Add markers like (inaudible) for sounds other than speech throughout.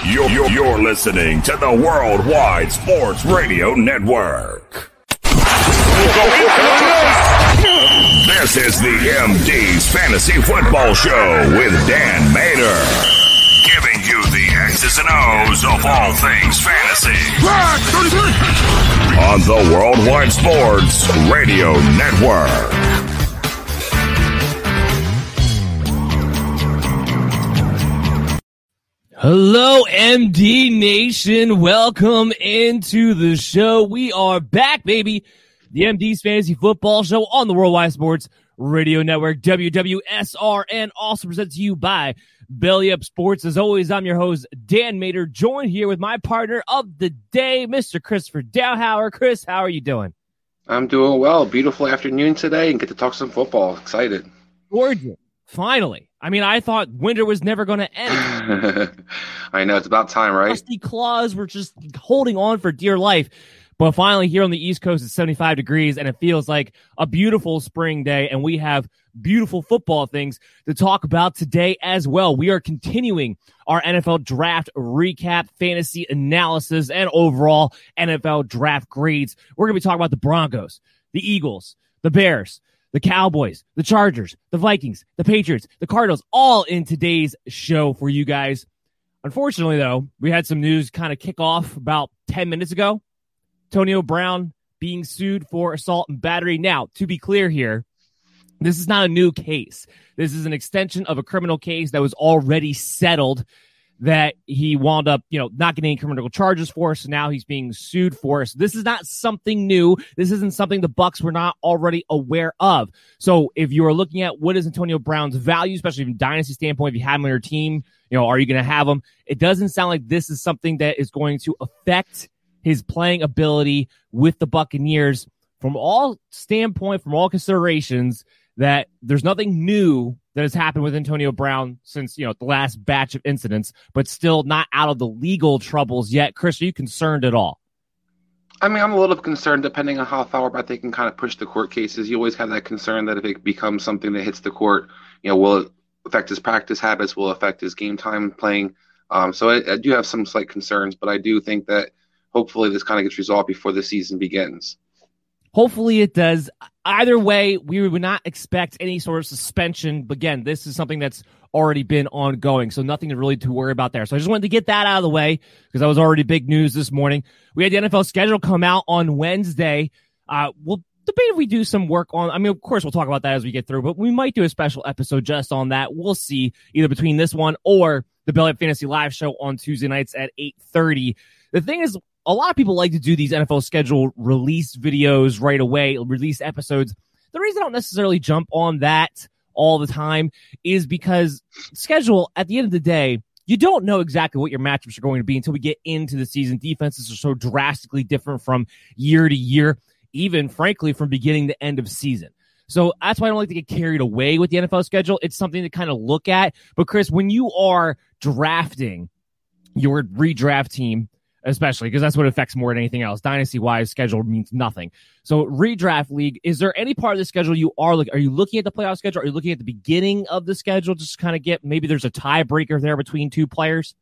You're, you're, you're listening to the Worldwide Sports Radio Network. This is the MD's Fantasy Football Show with Dan Mater. Giving you the X's and O's of all things fantasy. On the Worldwide Sports Radio Network. Hello, MD Nation. Welcome into the show. We are back, baby. The MD's Fantasy Football Show on the Worldwide Sports Radio Network, WWSRN, also presented to you by Belly Up Sports. As always, I'm your host, Dan Mater, joined here with my partner of the day, Mr. Christopher Dowhauer. Chris, how are you doing? I'm doing well. Beautiful afternoon today and get to talk some football. Excited. Gorgeous. Finally. I mean, I thought winter was never going to end. (laughs) I know it's about time, right? Rusty claws were just holding on for dear life. But finally, here on the East Coast, it's 75 degrees and it feels like a beautiful spring day. And we have beautiful football things to talk about today as well. We are continuing our NFL draft recap, fantasy analysis, and overall NFL draft grades. We're going to be talking about the Broncos, the Eagles, the Bears, the Cowboys, the Chargers, the Vikings, the Patriots, the Cardinals, all in today's show for you guys. Unfortunately, though, we had some news kind of kick off about 10 minutes ago. Antonio Brown being sued for assault and battery. Now, to be clear here, this is not a new case. This is an extension of a criminal case that was already settled that he wound up, you know, not getting any criminal charges for. So now he's being sued for. So this is not something new. This isn't something the Bucks were not already aware of. So if you are looking at what is Antonio Brown's value, especially from dynasty standpoint, if you have him on your team, you know, are you going to have him? It doesn't sound like this is something that is going to affect his playing ability with the Buccaneers from all standpoint, from all considerations that there's nothing new that has happened with Antonio Brown since, you know, the last batch of incidents, but still not out of the legal troubles yet. Chris, are you concerned at all? I mean, I'm a little concerned depending on how far back they can kind of push the court cases. You always have that concern that if it becomes something that hits the court, you know, will it affect his practice habits, will affect his game time playing. Um, so I, I do have some slight concerns, but I do think that hopefully this kind of gets resolved before the season begins. Hopefully it does. Either way, we would not expect any sort of suspension. But again, this is something that's already been ongoing, so nothing to really to worry about there. So I just wanted to get that out of the way because that was already big news this morning. We had the NFL schedule come out on Wednesday. Uh, we'll debate if we do some work on. I mean, of course, we'll talk about that as we get through, but we might do a special episode just on that. We'll see either between this one or the Belly Fantasy Live show on Tuesday nights at 8:30. The thing is, a lot of people like to do these NFL schedule release videos right away, release episodes. The reason I don't necessarily jump on that all the time is because schedule at the end of the day, you don't know exactly what your matchups are going to be until we get into the season. Defenses are so drastically different from year to year, even frankly from beginning to end of season. So that's why I don't like to get carried away with the NFL schedule. It's something to kind of look at. But Chris, when you are drafting your redraft team, especially because that's what affects more than anything else. Dynasty wise, schedule means nothing. So redraft league, is there any part of the schedule you are looking? Are you looking at the playoff schedule? Are you looking at the beginning of the schedule? Just kind of get maybe there's a tiebreaker there between two players.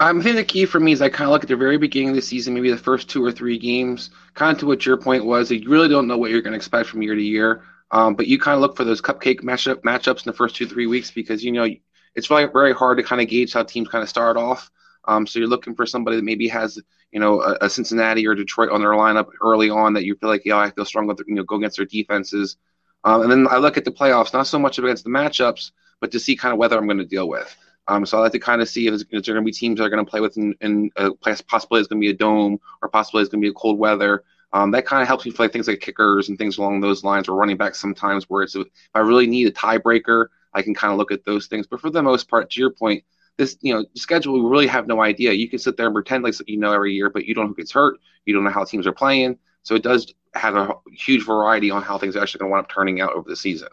Um, I think the key for me is I kind of look at the very beginning of the season, maybe the first two or three games, kind of to what your point was. You really don't know what you're going to expect from year to year, um, but you kind of look for those cupcake matchup matchups in the first two three weeks because you know it's really very hard to kind of gauge how teams kind of start off. Um, so you're looking for somebody that maybe has, you know, a, a, Cincinnati or Detroit on their lineup early on that you feel like, yeah, I feel strong with, you know, go against their defenses. Um, and then I look at the playoffs, not so much against the matchups, but to see kind of whether I'm going to deal with. Um, so I like to kind of see if, if there are going to be teams that are going to play with in, in a place, possibly it's going to be a dome or possibly it's going to be a cold weather. Um, that kind of helps me play things like kickers and things along those lines or running back sometimes where it's if I really need a tiebreaker, I can kind of look at those things. But for the most part, to your point, this you know schedule we really have no idea. You can sit there and pretend like you know every year, but you don't know who gets hurt. You don't know how teams are playing. So it does have a huge variety on how things are actually going to wind up turning out over the season.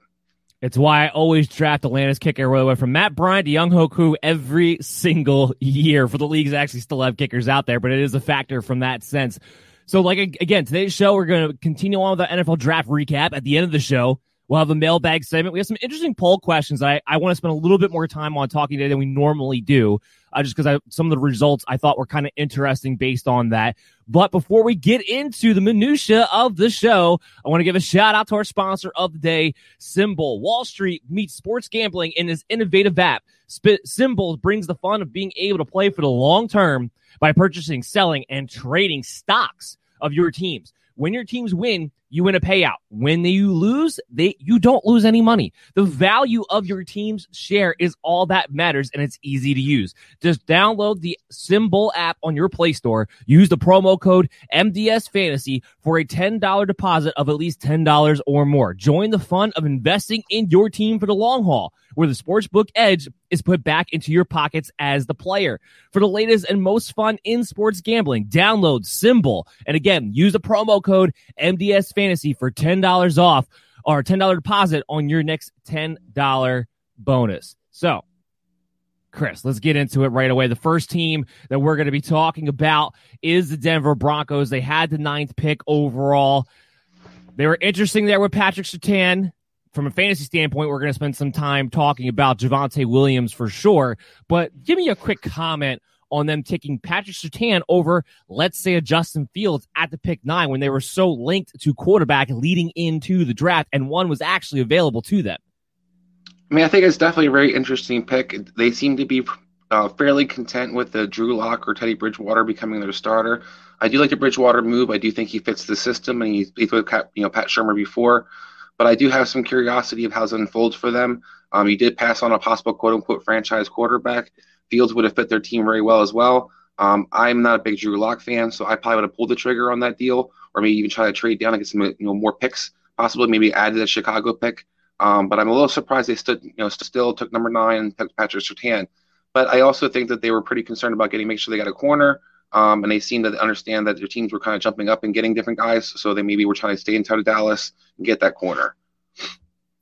It's why I always draft Atlanta's kicker all the way from Matt Bryant to Younghoe Koo every single year for the leagues actually still have kickers out there, but it is a factor from that sense. So, like again, today's show we're going to continue on with the NFL draft recap at the end of the show. We'll have a mailbag segment. We have some interesting poll questions I, I want to spend a little bit more time on talking today than we normally do, uh, just because some of the results I thought were kind of interesting based on that. But before we get into the minutia of the show, I want to give a shout out to our sponsor of the day, SimBull. Wall Street meets sports gambling in this innovative app. Sp- SimBull brings the fun of being able to play for the long term by purchasing, selling, and trading stocks of your teams. When your teams win, you win a payout. When you lose, they you don't lose any money. The value of your team's share is all that matters and it's easy to use. Just download the SimBull app on your Play Store. Use the promo code MDS Fantasy for a $10 deposit of at least $10 or more. Join the fun of investing in your team for the long haul where the sportsbook edge is put back into your pockets as the player. For the latest and most fun in sports gambling, download SimBull. And again, use the promo code MDS Fantasy for $10 off or $10 deposit on your next $10 bonus. So, Chris, let's get into it right away. The first team that we're going to be talking about is the Denver Broncos. They had the ninth pick overall. They were interesting there with Patrick Surtain from a fantasy standpoint, we're going to spend some time talking about Javonte Williams for sure. But give me a quick comment on them taking Patrick Surtain over, let's say, a Justin Fields at the pick nine when they were so linked to quarterback leading into the draft, and one was actually available to them. I mean, I think it's definitely a very interesting pick. They seem to be uh, fairly content with the Drew Lock or Teddy Bridgewater becoming their starter. I do like the Bridgewater move. I do think he fits the system, and he's played with you know Pat Shurmur before but I do have some curiosity of how it unfolds for them. Um, he did pass on a possible quote unquote franchise quarterback. Fields would have fit their team very well as well. Um, I'm not a big Drew Lock fan, so I probably would have pulled the trigger on that deal, or maybe even try to trade down and get some you know more picks, possibly maybe add to the Chicago pick. Um, but I'm a little surprised they stood you know still took number nine and took Patrick Surtain. But I also think that they were pretty concerned about getting make sure they got a corner. Um, and they seem to understand that their teams were kind of jumping up and getting different guys, so they maybe were trying to stay in of Dallas and get that corner.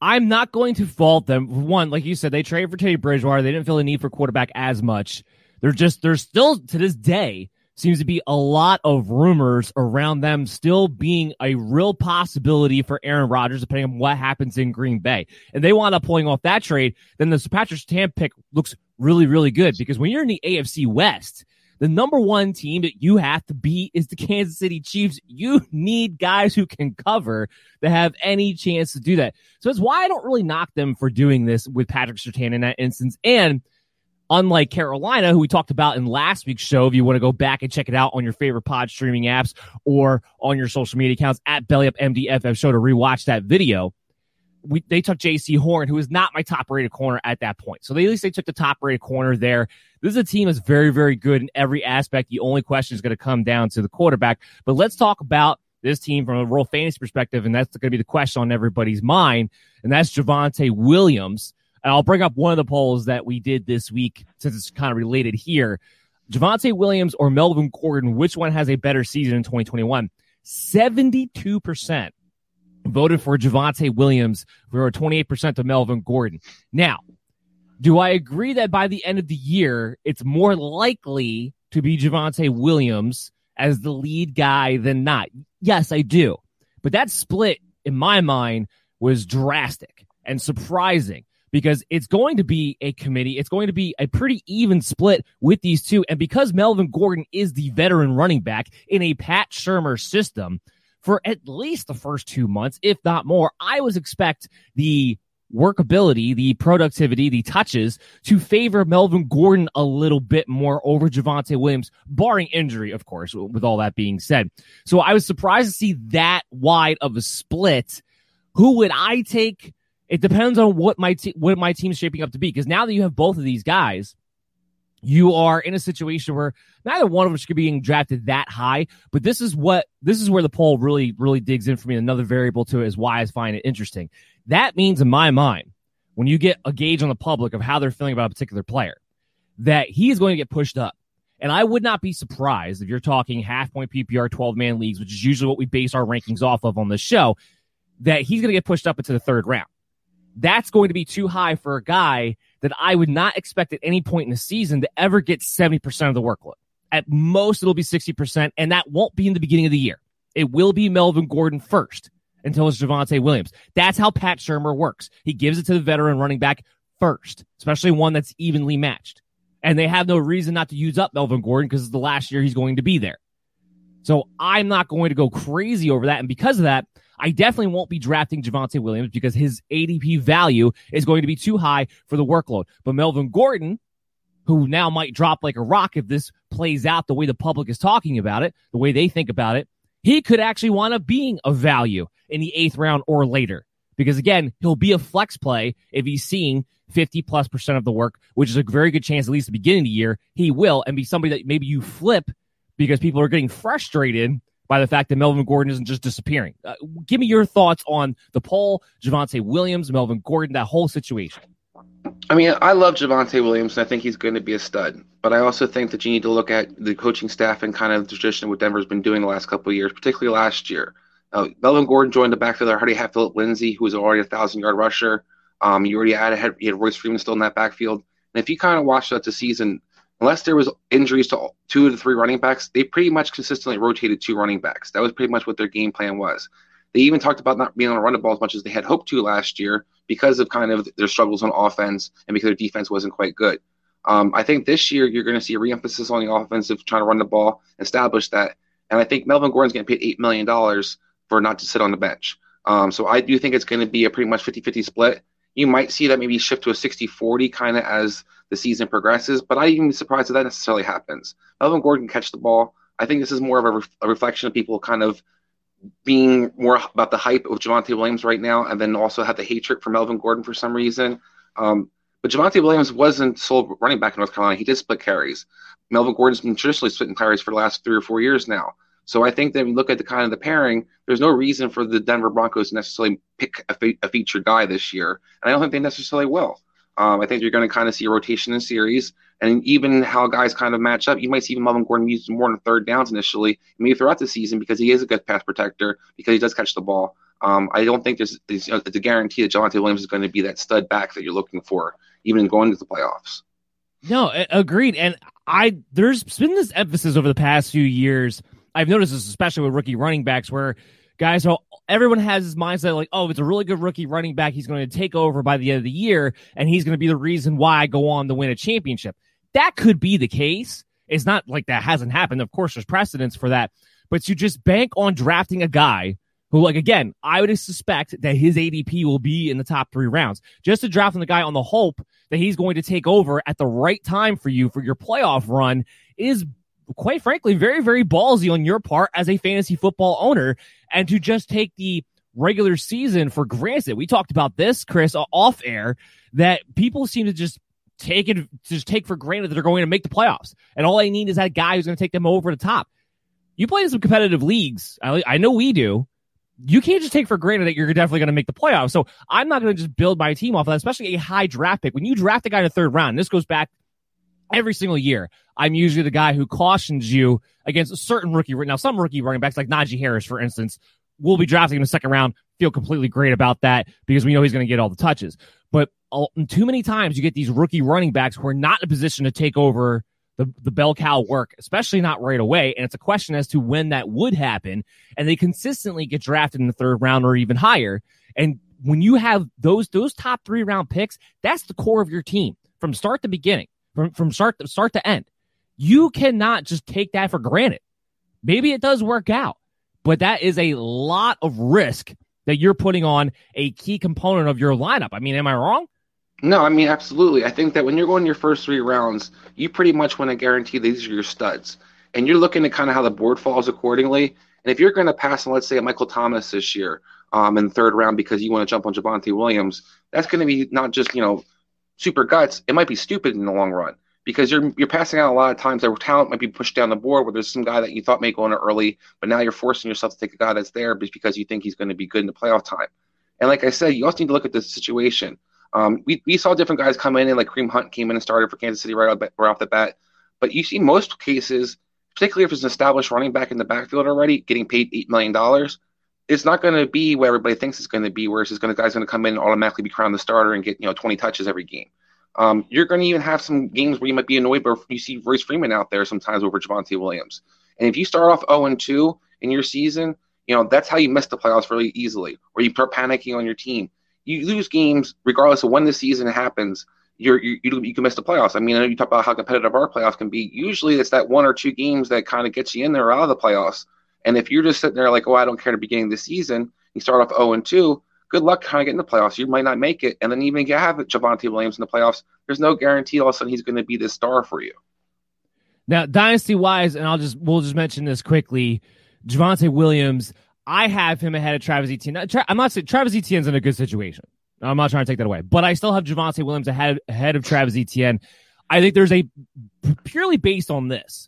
I'm not going to fault them. One, like you said, they traded for Teddy Bridgewater. They didn't feel the need for quarterback as much. They're just, there's still to this day seems to be a lot of rumors around them still being a real possibility for Aaron Rodgers, depending on what happens in Green Bay. And they wind up pulling off that trade. Then the Patrick Surtain pick looks really, really good because when you're in the AFC West, the number one team that you have to beat is the Kansas City Chiefs. You need guys who can cover to have any chance to do that. So it's why I don't really knock them for doing this with Patrick Surtain in that instance. And unlike Carolina, who we talked about in last week's show, if you want to go back and check it out on your favorite pod streaming apps or on your social media accounts at BellyUpMDFF show to rewatch that video. We, they took Jaycee Horn, who is not my top rated corner at that point. So they, at least they took the top rated corner there. This is a team that's very, very good in every aspect. The only question is going to come down to the quarterback. But let's talk about this team from a real fantasy perspective, and that's going to be the question on everybody's mind, and that's Javonte Williams. And I'll bring up one of the polls that we did this week since it's kind of related here. Javonte Williams or Melvin Gordon, which one has a better season in 2021? 72% voted for Javonte Williams for 28% to Melvin Gordon. Now, do I agree that by the end of the year, it's more likely to be Javonte Williams as the lead guy than not? Yes, I do. But that split, in my mind, was drastic and surprising because it's going to be a committee. It's going to be a pretty even split with these two. And because Melvin Gordon is the veteran running back in a Pat Shurmur system for at least the first two months, if not more, I was expect the workability, the productivity, the touches to favor Melvin Gordon a little bit more over Javonte Williams, barring injury, of course, with all that being said. So I was surprised to see that wide of a split. Who would I take? It depends on what my te- what my team's shaping up to be. Because now that you have both of these guys, you are in a situation where neither one of them should be being drafted that high. But this is what this is where the poll really really digs in for me. Another variable to it is why I find it interesting. That means, in my mind, when you get a gauge on the public of how they're feeling about a particular player, that he is going to get pushed up. And I would not be surprised if you're talking half point PPR 12 man leagues, which is usually what we base our rankings off of on this show, that he's going to get pushed up into the third round that's going to be too high for a guy that I would not expect at any point in the season to ever get 70% of the workload. At most, it'll be 60%, and that won't be in the beginning of the year. It will be Melvin Gordon first until it's Javonte Williams. That's how Pat Shurmur works. He gives it to the veteran running back first, especially one that's evenly matched. And they have no reason not to use up Melvin Gordon because it's the last year he's going to be there. So I'm not going to go crazy over that. And because of that, I definitely won't be drafting Javonte Williams because his ADP value is going to be too high for the workload. But Melvin Gordon, who now might drop like a rock if this plays out the way the public is talking about it, the way they think about it, he could actually wind up being a value in the eighth round or later. Because again, he'll be a flex play if he's seeing 50 plus percent of the work, which is a very good chance, at least the beginning of the year, he will and be somebody that maybe you flip because people are getting frustrated by the fact that Melvin Gordon isn't just disappearing. Uh, give me your thoughts on the poll, Javonte Williams, Melvin Gordon, that whole situation. I mean, I love Javonte Williams, and I think he's going to be a stud. But I also think that you need to look at the coaching staff and kind of the tradition what Denver's been doing the last couple of years, particularly last year. Uh, Melvin Gordon joined the backfield. I already have Philip Lindsay, who was already a thousand yard rusher. Um, you already had, you had Royce Freeman still in that backfield. And if you kind of watch out the season, unless there was injuries to two of the three running backs, they pretty much consistently rotated two running backs. That was pretty much what their game plan was. They even talked about not being able to run the ball as much as they had hoped to last year because of kind of their struggles on offense and because their defense wasn't quite good. Um, I think this year you're going to see a reemphasis on the offensive, trying to run the ball, establish that. And I think Melvin Gordon's getting paid $8 million for not to sit on the bench. Um, so I do think it's going to be a pretty much 50 50 split. You might see that maybe shift to a 60 40 kind of as the season progresses, but I'd even be surprised if that necessarily happens. Melvin Gordon can catch the ball. I think this is more of a, a reflection of people kind of being more about the hype of Javonte Williams right now, and then also have the hatred for Melvin Gordon for some reason. Um, but Javonte Williams wasn't sole running back in North Carolina. He did split carries. Melvin Gordon's been traditionally splitting carries for the last three or four years now. So I think that when you look at the kind of the pairing, there's no reason for the Denver Broncos to necessarily pick a, fe- a featured guy this year, and I don't think they necessarily will. Um, I think you're going to kind of see a rotation in series, and even how guys kind of match up. You might see even Melvin Gordon use more on third downs initially, maybe throughout the season because he is a good pass protector because he does catch the ball. Um, I don't think there's, there's you know, it's a guarantee that Javonte Williams is going to be that stud back that you're looking for, even going to the playoffs. No, agreed. And I there's been this emphasis over the past few years. I've noticed this especially with rookie running backs where guys are everyone has this mindset like, oh, it's a really good rookie running back, he's going to take over by the end of the year and he's going to be the reason why I go on to win a championship. That could be the case. It's not like that hasn't happened. Of course, there's precedence for that, but you just bank on drafting a guy who, like, again, I would suspect that his ADP will be in the top three rounds. Just to draft the guy on the hope that he's going to take over at the right time for you for your playoff run is quite frankly, very, very ballsy on your part as a fantasy football owner and to just take the regular season for granted. We talked about this, Chris, off air, that people seem to just take it, just take for granted that they're going to make the playoffs. And all they need is that guy who's going to take them over the top. You play in some competitive leagues. I, I know we do. You can't just take for granted that you're definitely going to make the playoffs. So I'm not going to just build my team off of that, especially a high draft pick. When you draft a guy in the third round, this goes back every single year. I'm usually the guy who cautions you against a certain rookie. Now, some rookie running backs, like Najee Harris, for instance, will be drafting in the second round. Feel completely great about that because we know he's going to get all the touches. But too many times you get these rookie running backs who are not in a position to take over the, the bell cow work, especially not right away. And it's a question as to when that would happen. And they consistently get drafted in the third round or even higher. And when you have those those top three round picks, that's the core of your team from start to beginning, from from start to start to end. You cannot just take that for granted. Maybe it does work out, but that is a lot of risk that you're putting on a key component of your lineup. I mean, am I wrong? No, I mean absolutely. I think that when you're going your first three rounds, you pretty much want to guarantee these are your studs, and you're looking at kind of how the board falls accordingly. And if you're going to pass on, let's say, a Michael Thomas this year um, in third round because you want to jump on Javonte Williams, that's going to be not just you know super guts. It might be stupid in the long run because you're you're passing out a lot of times that talent might be pushed down the board where there's some guy that you thought may go in early, but now you're forcing yourself to take a guy that's there just because you think he's going to be good in the playoff time. And like I said, you also need to look at the situation. Um, we, we saw different guys come in, and like Kareem Hunt came in and started for Kansas City right off, right off the bat. But you see most cases, particularly if it's an established running back in the backfield already, getting paid $8 million, it's not going to be what everybody thinks it's going to be, where it's going to guy's going to come in and automatically be crowned the starter and get you know 20 touches every game. Um, you're going to even have some games where you might be annoyed, but you see Royce Freeman out there sometimes over Javonte Williams. And if you start off 0 and 2 in your season, you know that's how you miss the playoffs really easily, or you start panicking on your team you lose games regardless of when the season happens. You're, you you can miss the playoffs. I mean, I know you talk about how competitive our playoffs can be. Usually, it's that one or two games that kind of gets you in there or out of the playoffs. And if you're just sitting there like, oh, I don't care to beginning the season, you start off 0 and 2. Good luck kind of getting the playoffs. You might not make it, and then even if you have Javonte Williams in the playoffs, there's no guarantee all of a sudden he's going to be this star for you. Now, dynasty wise, and I'll just we'll just mention this quickly. Javonte Williams, I have him ahead of Travis Etienne. I'm not saying Travis Etienne's in a good situation. I'm not trying to take that away, but I still have Javonte Williams ahead ahead of Travis Etienne. I think there's a purely based on this.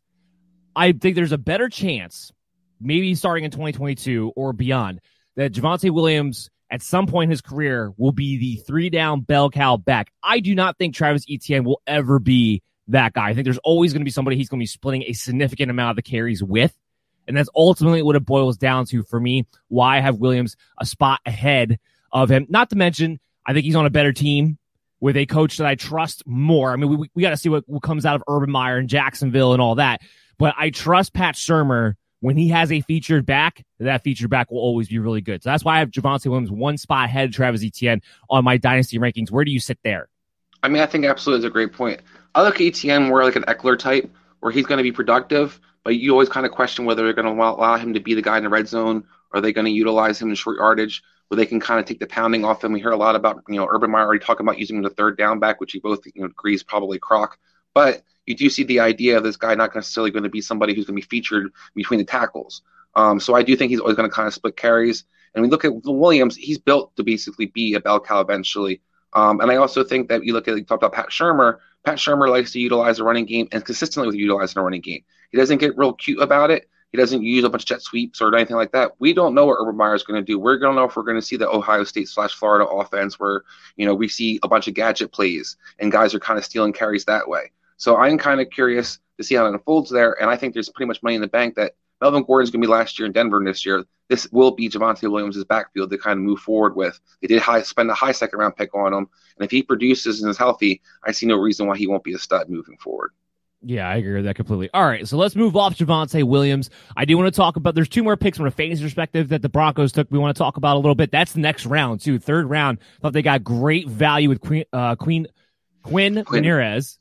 I think there's a better chance, maybe starting in 2022 or beyond, that Javonte Williams at some point in his career will be the three down bell cow back. I do not think Travis Etienne will ever be that guy. I think there's always going to be somebody he's going to be splitting a significant amount of the carries with. And that's ultimately what it boils down to for me. Why I have Williams a spot ahead of him. Not to mention, I think he's on a better team with a coach that I trust more. I mean, we, we got to see what, what comes out of Urban Meyer and Jacksonville and all that. But I trust Pat Shurmur when he has a featured back, that featured back will always be really good. So that's why I have Javonte Williams one spot ahead of Travis Etienne on my dynasty rankings. Where do you sit there? I mean, I think absolutely is a great point. I look at Etienne more like an Ekeler type, where he's going to be productive, but you always kind of question whether they're going to allow him to be the guy in the red zone or are they going to utilize him in short yardage where they can kind of take the pounding off him. We hear a lot about, you know, Urban Meyer already talking about using the third down back, which he both you know, agrees probably crock. But you do see the idea of this guy not necessarily going to be somebody who's going to be featured between the tackles. Um, so I do think he's always going to kind of split carries. And we look at Williams, he's built to basically be a bell cow eventually. Um, and I also think that you look at, you talked about Pat Shurmur. Pat Shurmur likes to utilize a running game and consistently with utilizing a running game. He doesn't get real cute about it. He doesn't use a bunch of jet sweeps or anything like that. We don't know what Urban Meyer is going to do. We're going to know if we're going to see the Ohio State slash Florida offense where, you know, we see a bunch of gadget plays and guys are kind of stealing carries that way. So I'm kind of curious to see how it unfolds there. And I think there's pretty much money in the bank that Melvin Gordon's going to be last year in Denver this year. This will be Javonte Williams' backfield to kind of move forward with. They did high, spend a high second round pick on him. And if he produces and is healthy, I see no reason why he won't be a stud moving forward. Yeah, I agree with that completely. All right, so let's move off Javonte Williams. I do want to talk about. There's two more picks from a fantasy perspective that the Broncos took. We want to talk about a little bit. That's the next round too, third round. Thought they got great value with Queen, uh, Queen Quinn, Quinn. Meinerz.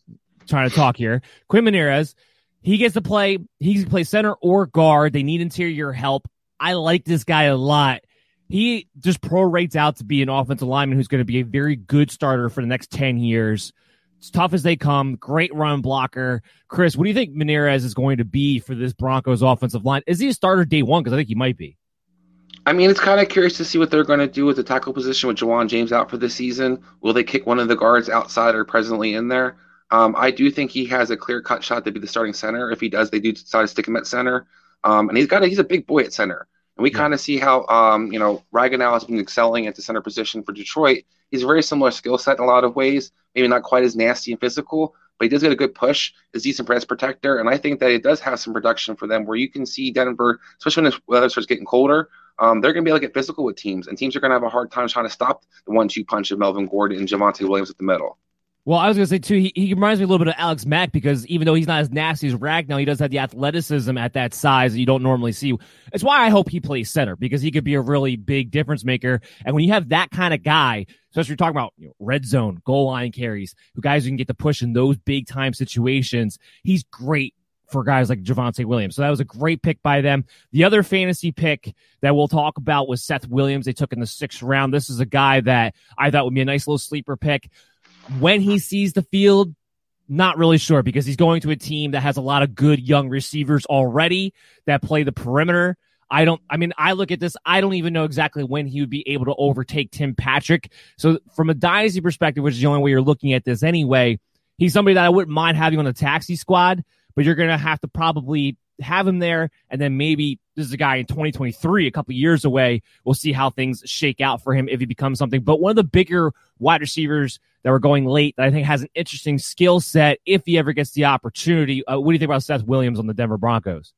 Trying to talk here, Quinn Meinerz. He gets to play. He can play center or guard. They need interior help. I like this guy a lot. He just prorates out to be an offensive lineman who's going to be a very good starter for the next ten years. It's tough as they come. Great run blocker. Chris, what do you think Meinerz is going to be for this Broncos offensive line? Is he a starter day one? Because I think he might be. I mean, it's kind of curious to see what they're going to do with the tackle position with Ja'Wuan James out for the season. Will they kick one of the guards outside or presently in there? Um, I do think he has a clear cut shot to be the starting center. If he does, they do decide to stick him at center. Um, and he's got a, he's a big boy at center. And we yeah. kind of see how um, you know Ragnow has been excelling at the center position for Detroit. He's a very similar skill set in a lot of ways. Maybe not quite as nasty and physical, but he does get a good push. Is decent press protector, and I think that it does have some production for them where you can see Denver, especially when the weather starts getting colder. Um, they're going to be able to get physical with teams, and teams are going to have a hard time trying to stop the one-two punch of Melvin Gordon and Javonte Williams at the middle. Well, I was going to say too, he, he reminds me a little bit of Alex Mack because even though he's not as nasty as Ragnow, he does have the athleticism at that size that you don't normally see. It's why I hope he plays center because he could be a really big difference maker. And when you have that kind of guy, especially you're talking about you know, red zone, goal line carries, who guys who can get the push in those big time situations, he's great for guys like Javonte Williams. So that was a great pick by them. The other fantasy pick that we'll talk about was Seth Williams. They took in the sixth round. This is a guy that I thought would be a nice little sleeper pick when he sees the field, not really sure because he's going to a team that has a lot of good young receivers already that play the perimeter. I don't, I mean, I look at this, I don't even know exactly when he would be able to overtake Tim Patrick. So, from a dynasty perspective, which is the only way you're looking at this anyway, he's somebody that I wouldn't mind having on the taxi squad, but you're going to have to probably have him there. And then maybe this is a guy in 2023, a couple years away. We'll see how things shake out for him if he becomes something. But one of the bigger wide receivers that were going late that I think has an interesting skill set if he ever gets the opportunity. Uh, what do you think about Seth Williams on the Denver Broncos?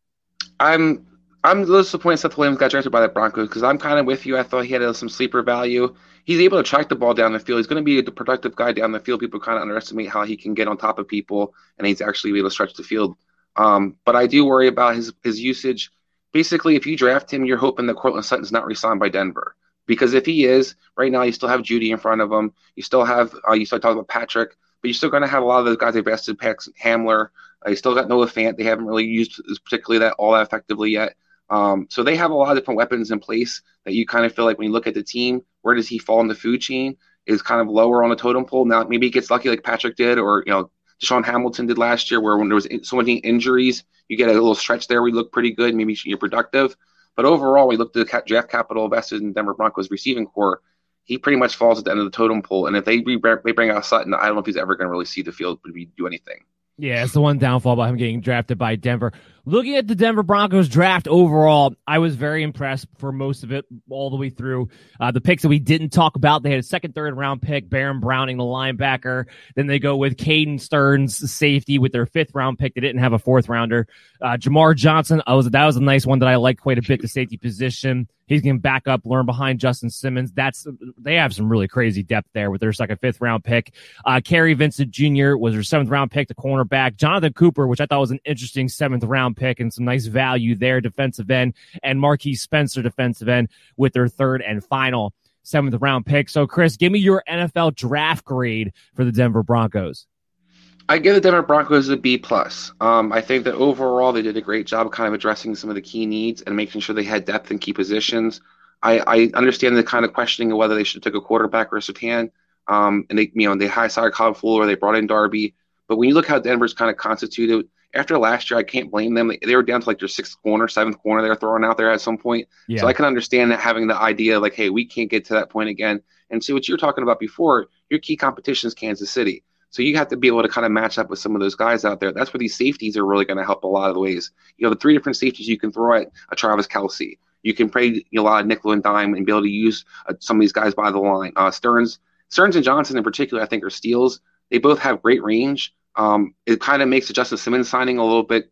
I'm I'm a little disappointed Seth Williams got drafted by the Broncos because I'm kind of with you. I thought he had some sleeper value. He's able to track the ball down the field. He's going to be a productive guy down the field. People kind of underestimate how he can get on top of people, and he's actually able to stretch the field. Um, but I do worry about his his usage. Basically, if you draft him, you're hoping that Courtland Sutton's not re-signed by Denver. Because if he is, right now you still have Jeudy in front of him. You still have uh, you start talking about Patrick, but you're still going to have a lot of those guys invested. Pax Hamler, uh, you still got Noah Fant. They haven't really used particularly that all that effectively yet. Um, so they have a lot of different weapons in place that you kind of feel like when you look at the team, where does he fall in the food chain? Is kind of lower on the totem pole. Now maybe he gets lucky like Patrick did, or you know DaeSean Hamilton did last year, where when there was so many injuries, you get a little stretch there. We look pretty good. Maybe you're productive. But overall, we looked at the draft capital invested in Denver Broncos receiving core. He pretty much falls at the end of the totem pole. And if they, they bring out Sutton, I don't know if he's ever going to really see the field do anything. Yeah, it's the one downfall about him getting drafted by Denver. Looking at the Denver Broncos draft overall, I was very impressed for most of it, all the way through. Uh, the picks that we didn't talk about, they had a second, third round pick, Baron Browning, the linebacker. Then they go with Caden Sterns, safety, with their fifth round pick. They didn't have a fourth rounder. Uh, Jamar Johnson, I was that was a nice one that I liked quite a bit. The safety position. He's going to back up, learn behind Justin Simmons. That's they have some really crazy depth there with their second, fifth round pick. Uh, Kary Vincent Jr. was their seventh round pick, the cornerback. Jonathan Cooper, which I thought was an interesting seventh round pick and some nice value there, defensive end, and Marquiss Spencer, defensive end, with their third and final seventh round pick. So, Chris, give me your NFL draft grade for the Denver Broncos. I give the Denver Broncos a B plus. Um, I think that overall they did a great job, kind of addressing some of the key needs and making sure they had depth in key positions. I, I understand the kind of questioning of whether they should have took a quarterback or a Surtain. Um, and they, you know, they high side Kyle Fuller, they brought in Darby. But when you look how Denver's kind of constituted after last year, I can't blame them. They, they were down to like their sixth corner, seventh corner they were throwing out there at some point. Yeah. So I can understand that having the idea like, hey, we can't get to that point again. And see what you were talking about before, your key competition is Kansas City. So you have to be able to kind of match up with some of those guys out there. That's where these safeties are really going to help a lot of the ways. You know, the three different safeties you can throw at a Travis Kelce. You can play a lot of nickel and dime and be able to use uh, some of these guys by the line. Uh, Stearns, Sterns and Johnson in particular, I think are steals. They both have great range. Um, it kind of makes the Justin Simmons signing a little bit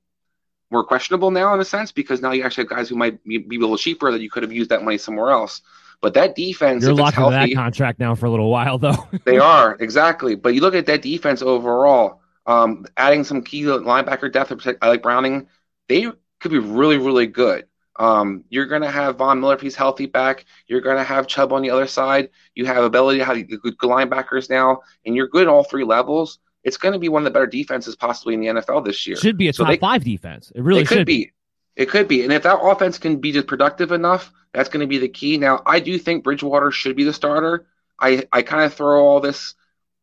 more questionable now in a sense because now you actually have guys who might be, be a little cheaper that you could have used that money somewhere else. But that defense, you're locked into that contract now for a little while, though. (laughs) they are exactly. But you look at that defense overall. Um, adding some key linebacker depth, I like Browning. They could be really, really good. Um, you're going to have Von Miller if he's healthy back. You're going to have Chubb on the other side. You have ability to have good linebackers now, and you're good all three levels. It's going to be one of the better defenses possibly in the NFL this year. Should be a so top they, five defense. It really it could be. be. It could be. And if that offense can be just productive enough, that's going to be the key. Now, I do think Bridgewater should be the starter. I, I kind of throw all this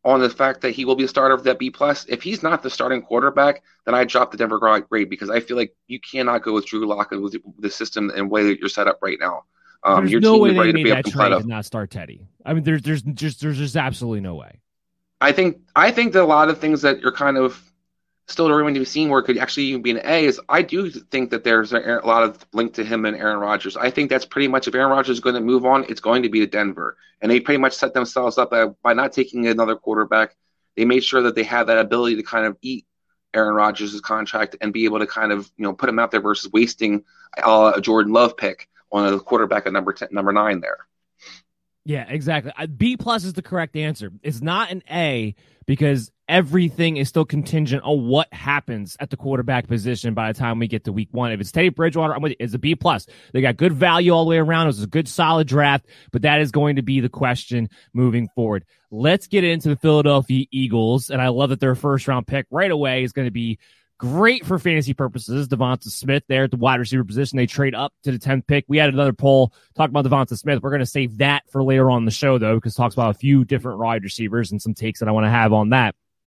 on the fact that he will be a starter of that B plus. If he's not the starting quarterback, then I drop the Denver grade because I feel like you cannot go with Drew Lock with the system and way that you're set up right now. Um, there's your no team way they made be that trade and not start Teddy. I mean, there's there's just there's just absolutely no way. I think I think that a lot of things that you're kind of still remain to be seen where it could actually even be an A is I do think that there's a, lot of link to him and Aaron Rodgers. I think that's pretty much if Aaron Rodgers is going to move on, it's going to be to Denver, and they pretty much set themselves up by, by not taking another quarterback. They made sure that they had that ability to kind of eat Aaron Rodgers' contract and be able to kind of you know put him out there versus wasting uh, a Jordan Love pick on a quarterback at number 10, number nine there. Yeah, exactly. B plus is the correct answer. It's not an A because everything is still contingent on what happens at the quarterback position by the time we get to week one. If it's Teddy Bridgewater, I'm with you. It's a B plus. They got good value all the way around. It was a good solid draft, but that is going to be the question moving forward. Let's get into the Philadelphia Eagles, and I love that their first round pick right away is going to be great for fantasy purposes. Devonta Smith there at the wide receiver position. They trade up to the 10th pick. We had another poll talking about Devonta Smith. We're going to save that for later on the show, though, because talks about a few different wide receivers and some takes that I want to have on that.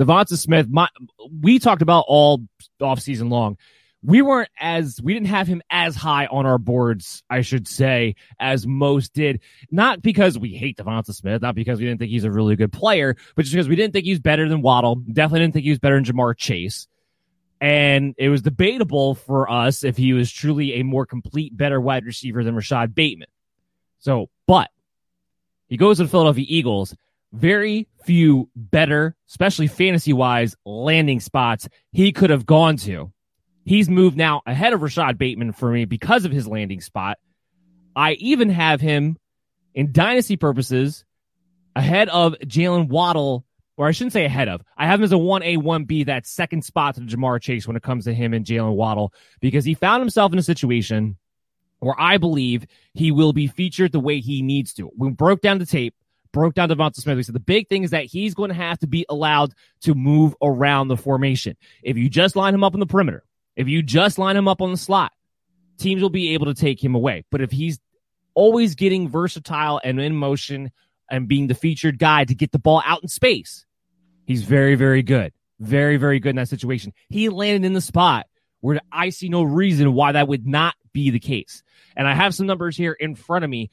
Devonta Smith, my, we talked about all off season long. We weren't as we didn't have him as high on our boards, I should say, as most did. Not because we hate Devonta Smith, not because we didn't think he's a really good player, but just because we didn't think he was better than Waddle. Definitely didn't think he was better than Ja'Marr Chase. And it was debatable for us if he was truly a more complete, better wide receiver than Rashod Bateman. So, but he goes to the Philadelphia Eagles very few better, especially fantasy wise, landing spots he could have gone to. He's moved now ahead of Rashod Bateman for me because of his landing spot. I even have him in dynasty purposes ahead of Jaylen Waddle, or I shouldn't say ahead of. I have him as a 1A, 1B, that second spot to Ja'Marr Chase when it comes to him and Jaylen Waddle, because he found himself in a situation where I believe he will be featured the way he needs to. We broke down the tape broke down Devonta Smith. We said the big thing is that he's going to have to be allowed to move around the formation. If you just line him up on the perimeter, if you just line him up on the slot, teams will be able to take him away. But if he's always getting versatile and in motion and being the featured guy to get the ball out in space, he's very, very good. Very, very good in that situation. He landed in the spot where I see no reason why that would not be the case. And I have some numbers here in front of me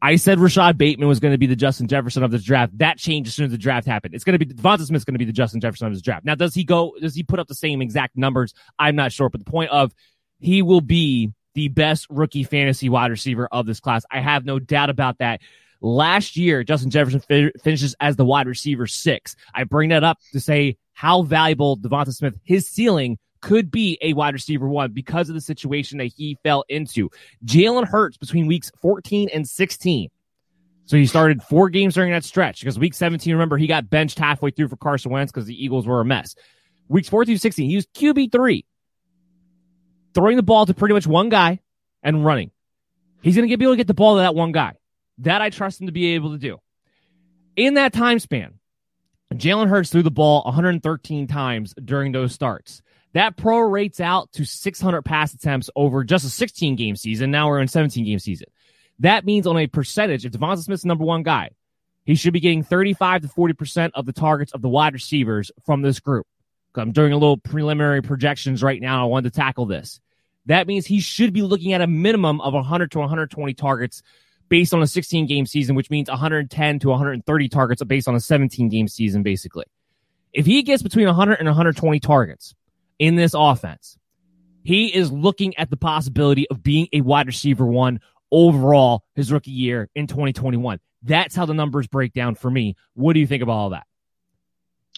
I said Rashod Bateman was going to be the Justin Jefferson of this draft. That changed as soon as the draft happened. It's going to be Devonta Smith's going to be the Justin Jefferson of this draft. Now, does he go? Does he put up the same exact numbers? I'm not sure, but the point of he will be the best rookie fantasy wide receiver of this class. I have no doubt about that. Last year, Justin Jefferson fi- finishes as the wide receiver six. I bring that up to say how valuable Devonta Smith, his ceiling could be a wide receiver one because of the situation that he fell into. Jalen Hurts between weeks 14 and 16. So he started four games during that stretch because week 17, remember, he got benched halfway through for Carson Wentz because the Eagles were a mess. Weeks 14 through 16, he was QB3, throwing the ball to pretty much one guy and running. He's going to be able to get the ball to that one guy. That I trust him to be able to do. In that time span, Jalen Hurts threw the ball 113 times during those starts. That prorates out to 600 pass attempts over just a 16 game season. Now we're in 17 game season. That means on a percentage, if Devonta Smith's number one guy, he should be getting 35 to 40% of the targets of the wide receivers from this group. I'm doing a little preliminary projections right now. I wanted to tackle this. That means he should be looking at a minimum of 100 to 120 targets based on a 16 game season, which means 110 to 130 targets based on a 17 game season, basically. If he gets between 100 and 120 targets, in this offense. He is looking at the possibility of being a wide receiver one overall his rookie year in 2021. That's how the numbers break down for me. What do you think about all that?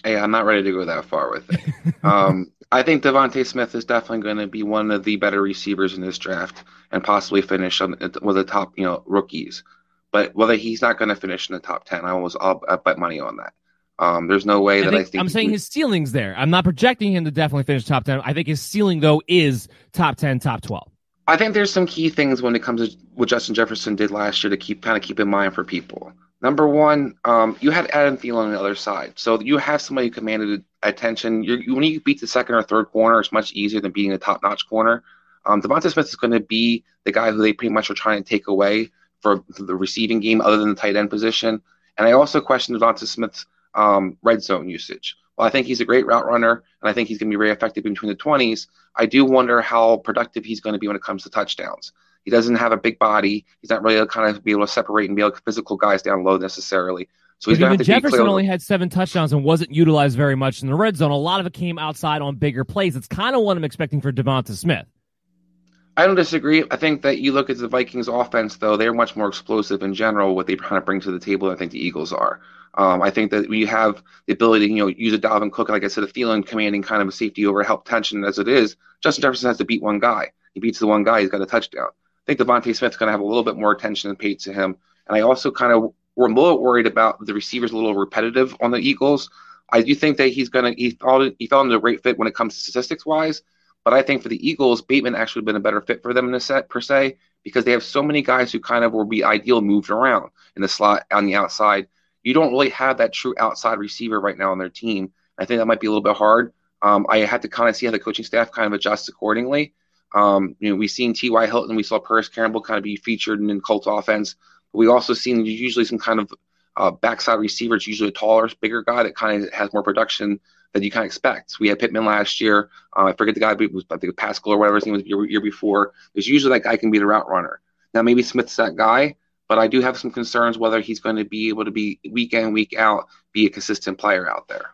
Hey, I'm not ready to go that far with it. um, (laughs) I think DeVonta Smith is definitely going to be one of the better receivers in this draft and possibly finish on with the top, you know, rookies. But whether he's not going to finish in the top ten, I was I'll, I'll bet money on that. Um, there's no way I that think, I think I'm saying his ceiling's there. I'm not projecting him to definitely finish top 10. I think his ceiling, though, is top 10, top 12. I think there's some key things when it comes to what Justin Jefferson did last year to keep kind of keep in mind for people. Number one, um, you had Adam Thielen on the other side, so you have somebody who commanded attention. You're, when you beat the second or third corner, it's much easier than beating a top-notch corner. Um, DeVonta Smith is going to be the guy who they pretty much are trying to take away for the receiving game, other than the tight end position. And I also question DeVonta Smith's um, red zone usage. Well, I think he's a great route runner, and I think he's going to be very effective between the 20s. I do wonder how productive he's going to be when it comes to touchdowns. He doesn't have a big body. He's not really kind of be able to separate and be able to physical guys down low necessarily. So he's going to Jefferson only had seven touchdowns and wasn't utilized very much in the red zone. A lot of it came outside on bigger plays. It's kind of what I'm expecting for DeVonta Smith. I don't disagree. I think that you look at the Vikings offense, though, they're much more explosive in general, what they kind of bring to the table than I think the Eagles are. Um, I think that we have the ability to, you know, use a Dalvin Cook, like I said, a feeling commanding kind of a safety over help tension as it is. Justin Jefferson has to beat one guy. He beats the one guy, he's got a touchdown. I think DeVonta Smith's going to have a little bit more attention paid to him. And I also kind of we're a little worried about the receivers a little repetitive on the Eagles. I do think that he's going to he fell he fell into a great fit when it comes to statistics wise. But I think for the Eagles, Bateman actually been a better fit for them in the set per se because they have so many guys who kind of will be ideal moved around in the slot on the outside. You don't really have that true outside receiver right now on their team. I think that might be a little bit hard. Um, I had to kind of see how the coaching staff kind of adjusts accordingly. Um, you know, we've seen T.Y. Hilton, we saw Parris Campbell kind of be featured in Colts offense. We also seen usually some kind of uh, backside receiver. It's usually a taller, bigger guy that kind of has more production than you kind of expect. We had Pittman last year. Uh, I forget the guy, was I think Pascal or whatever his name was year, year before. There's usually that guy can be the route runner. Now maybe Smith's that guy, but I do have some concerns whether he's going to be able to be week in week out be a consistent player out there.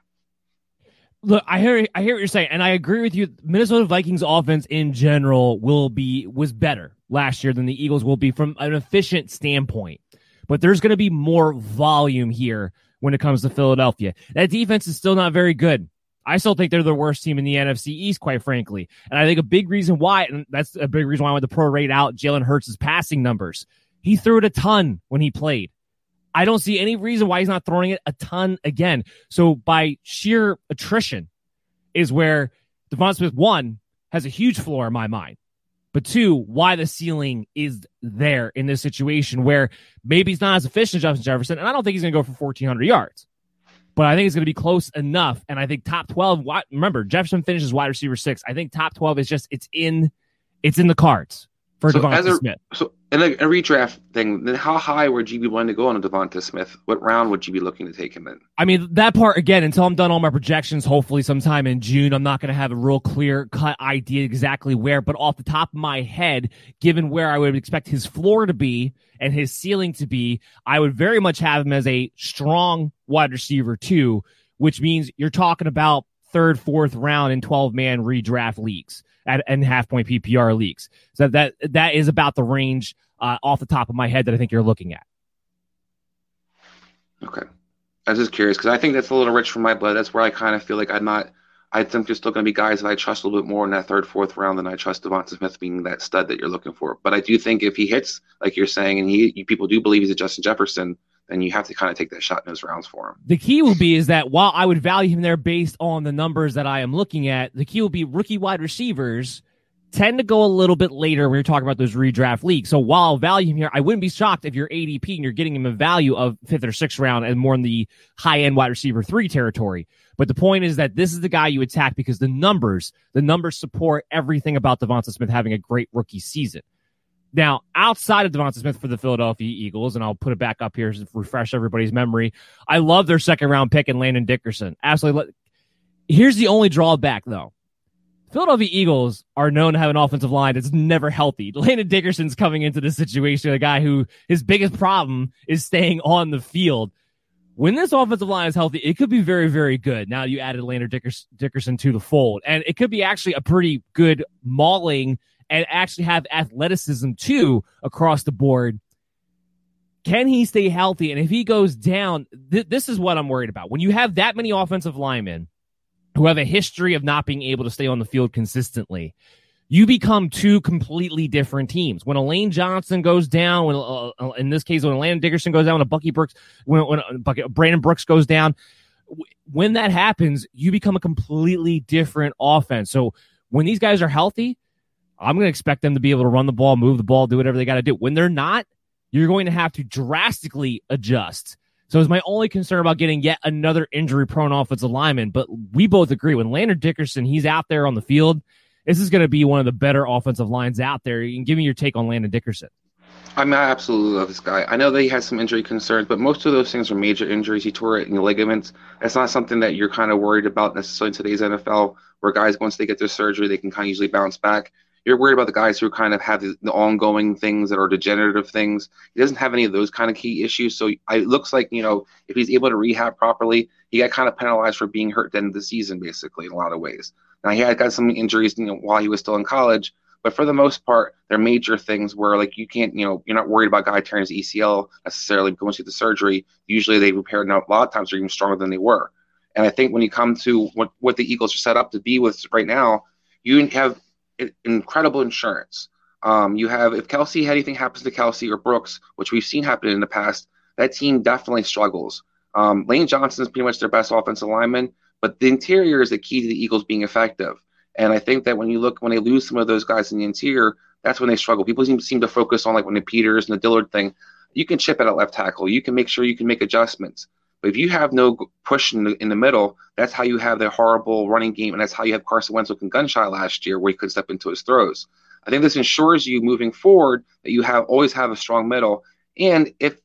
Look, I hear I hear what you're saying, and I agree with you. Minnesota Vikings offense in general will be was better last year than the Eagles will be from an efficient standpoint. But there's going to be more volume here when it comes to Philadelphia. That defense is still not very good. I still think they're the worst team in the NFC East, quite frankly. And I think a big reason why, and that's a big reason why I want to prorate out Jalen Hurts' passing numbers. He threw it a ton when he played. I don't see any reason why he's not throwing it a ton again. So by sheer attrition is where Devon Smith one has a huge floor in my mind. But two, why the ceiling is there in this situation where maybe he's not as efficient as Justin Jefferson, and I don't think he's going to go for 1,400 yards. But I think it's going to be close enough. And I think top 12, remember, Jefferson finishes wide receiver six. I think top 12 is just, it's in, it's in the cards for so a, Smith. So in a, a, redraft thing, then how high would you be willing to go on a Devonta Smith? What round would you be looking to take him in? I mean, that part again, until I'm done all my projections, hopefully sometime in June, I'm not going to have a real clear cut idea exactly where, but off the top of my head, given where I would expect his floor to be and his ceiling to be, I would very much have him as a strong wide receiver too, which means you're talking about third, fourth round in 12 man redraft leagues at and half point PPR leagues. So that that is about the range uh, off the top of my head that I think you're looking at. Okay, I was just curious because I think that's a little rich for my blood. That's where I kind of feel like I'm not. I think there's still going to be guys that I trust a little bit more in that third, fourth round than I trust Devonta Smith being that stud that you're looking for. But I do think if he hits, like you're saying, and he people do believe he's a Justin Jefferson, then you have to kind of take that shot in those rounds for him. The key will be is that while I would value him there based on the numbers that I am looking at, the key will be rookie wide receivers tend to go a little bit later when you're talking about those redraft leagues. So while I'll value him here, I wouldn't be shocked if you're ADP and you're getting him a value of fifth or sixth round and more in the high end wide receiver three territory. But the point is that this is the guy you attack because the numbers, the numbers support everything about Devonta Smith having a great rookie season. Now, outside of Devonta Smith for the Philadelphia Eagles, and I'll put it back up here to refresh everybody's memory. I love their second round pick in Landon Dickerson. Absolutely. Here's the only drawback, though. Philadelphia Eagles are known to have an offensive line that's never healthy. (laughs) Landon Dickerson's coming into this situation, a guy who his biggest problem is staying on the field. when this offensive line is healthy, it could be very, very good. Now you added Landon Dickerson to the fold, and it could be actually a pretty good mauling and actually have athleticism too across the board. Can he stay healthy? And if he goes down, th- this is what I'm worried about. When you have that many offensive linemen who have a history of not being able to stay on the field consistently, you become two completely different teams. When a Lane Johnson goes down, when uh, uh in this case, when Landon Dickerson goes down, when a Bucky Brooks, when, when uh, Bucky, Brandon Brooks goes down, when that happens, you become a completely different offense. So when these guys are healthy, I'm going to expect them to be able to run the ball, move the ball, do whatever they got to do. When they're not, you're going to have to drastically adjust. So it's my only concern about getting yet another injury prone offensive lineman. But we both agree when Landon Dickerson, he's out there on the field, this is going to be one of the better offensive lines out there. You can give me your take on Landon Dickerson. I mean, I absolutely love this guy. I know that he has some injury concerns, but most of those things are major injuries. He tore it in ligaments. It's not something that you're kind of worried about necessarily in today's NFL, where guys, once they get their surgery, they can kind of usually bounce back. You're worried about the guys who kind of have the, the ongoing things that are degenerative things. He doesn't have any of those kind of key issues. So I, it looks like, you know, if he's able to rehab properly, he got kind of penalized for being hurt at the end of the season, basically, in a lot of ways. Now, he had got some injuries you know, while he was still in college, but for the most part, they're major things where, like, you can't, you know, you're not worried about guy tearing his ACL necessarily going through the surgery. Usually they repair, it. now, a lot of times they're even stronger than they were. And I think when you come to what, what the Eagles are set up to be with right now, you have incredible insurance. Um, you have if Kelce anything happens to Kelce or Brooks, which we've seen happen in the past, that team definitely struggles. Um, Lane Johnson is pretty much their best offensive lineman, but the interior is the key to the Eagles being effective. And I think that when you look when they lose some of those guys in the interior, that's when they struggle. People seem, seem to focus on like when the Peters and the Dillard thing. You can chip at left tackle. You can make sure you can make adjustments. But if you have no push in the, in the middle, that's how you have the horrible running game, and that's how you have Carson Wentz looking gunshot last year, where he couldn't step into his throws. I think this ensures you moving forward that you have always have a strong middle, and if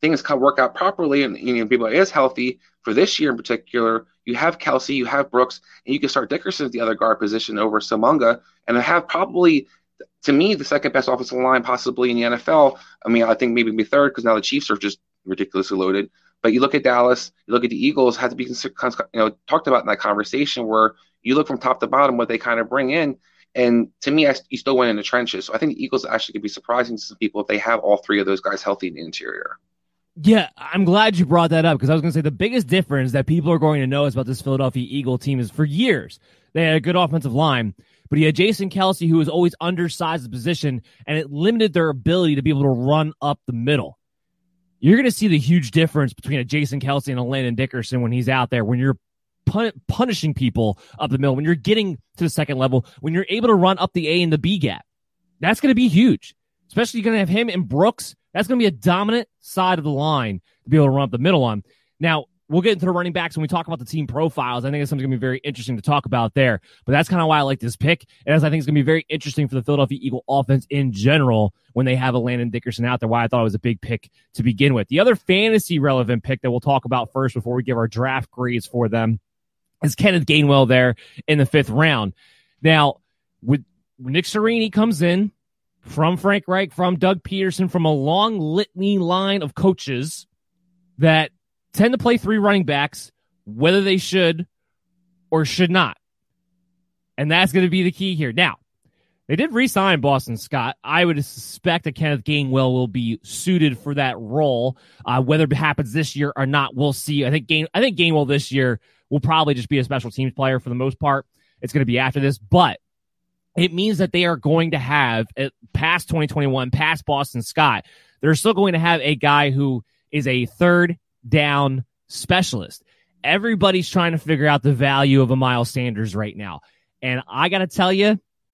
things can work out properly and you know people is healthy for this year in particular, you have Kelce, you have Brooks, and you can start Dickerson at the other guard position over Seumalo, and have probably to me the second best offensive line possibly in the NFL. I mean, I think maybe be third because now the Chiefs are just ridiculously loaded. But you look at Dallas, you look at the Eagles, had to be you know talked about in that conversation where you look from top to bottom what they kind of bring in. And to me, I, you still went in the trenches. So I think the Eagles actually could be surprising to some people if they have all three of those guys healthy in the interior. Yeah, I'm glad you brought that up because I was going to say the biggest difference that people are going to notice about this Philadelphia Eagle team is for years they had a good offensive line, but he had Jason Kelce who was always undersized the position, and it limited their ability to be able to run up the middle you're going to see the huge difference between a Jason Kelce and a Landon Dickerson when he's out there, when you're pun- punishing people up the middle, when you're getting to the second level, when you're able to run up the A and the B gap. That's going to be huge, especially you're going to have him and Brooks. That's going to be a dominant side of the line to be able to run up the middle on. Now, we'll get into the running backs when we talk about the team profiles. I think it's something going to be very interesting to talk about there. But that's kind of why I like this pick. And as I think it's going to be very interesting for the Philadelphia Eagle offense in general when they have a Landon Dickerson out there. Why I thought it was a big pick to begin with. The other fantasy relevant pick that we'll talk about first before we give our draft grades for them is Kenneth Gainwell there in the fifth round. Now, with Nick Sirianni comes in from Frank Reich, from Doug Pederson, from a long litany line of coaches that tend to play three running backs, whether they should or should not. And that's going to be the key here. Now, they did re-sign Boston Scott. I would suspect that Kenneth Gainwell will be suited for that role. Uh, whether it happens this year or not, we'll see. I think Gain, I think Gainwell this year will probably just be a special teams player for the most part. It's going to be after this, but it means that they are going to have uh, past 2021, past Boston Scott. They're still going to have a guy who is a third down specialist. Everybody's trying to figure out the value of a Miles Sanders right now. And I got to tell you,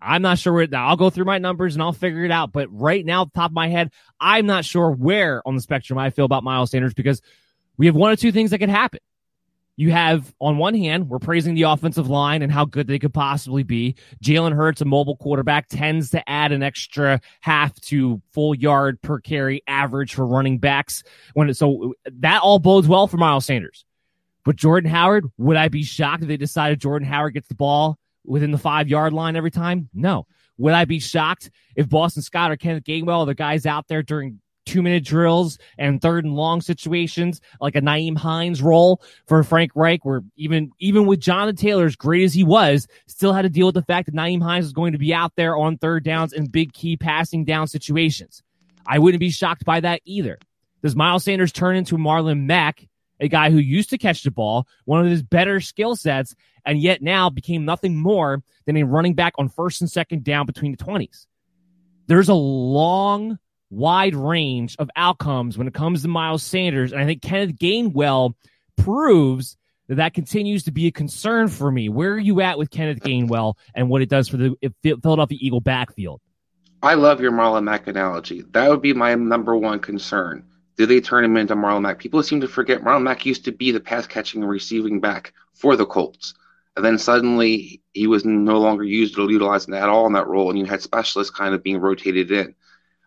I'm not sure where I'll go through my numbers and I'll figure it out. But right now, top of my head, I'm not sure where on the spectrum I feel about Miles Sanders because we have one or two things that could happen. You have, on one hand, we're praising the offensive line and how good they could possibly be. Jalen Hurts, a mobile quarterback, tends to add an extra half to full yard per carry average for running backs. When so that all bodes well for Miles Sanders. But Jordan Howard, would I be shocked if they decided Jordan Howard gets the ball within the five yard line every time? No. Would I be shocked if Boston Scott or Kenneth Gainwell, the guys out there during two minute drills and third and long situations, like a Nyheim Hines role for Frank Reich, where even even with Jonathan Taylor, as great as he was, still had to deal with the fact that Nyheim Hines was going to be out there on third downs and big key passing down situations. I wouldn't be shocked by that either. Does Miles Sanders turn into Marlon Mack, a guy who used to catch the ball, one of his better skill sets, and yet now became nothing more than a running back on first and second down between the 20s? There's a long wide range of outcomes when it comes to Miles Sanders. And I think Kenneth Gainwell proves that that continues to be a concern for me. Where are you at with Kenneth Gainwell and what it does for the Philadelphia Eagle backfield? I love your Marlon Mack analogy. That would be my number one concern. Do they turn him into Marlon Mack? People seem to forget Marlon Mack used to be the pass catching and receiving back for the Colts. And then suddenly he was no longer used or utilized at all in that role, and you had specialists kind of being rotated in.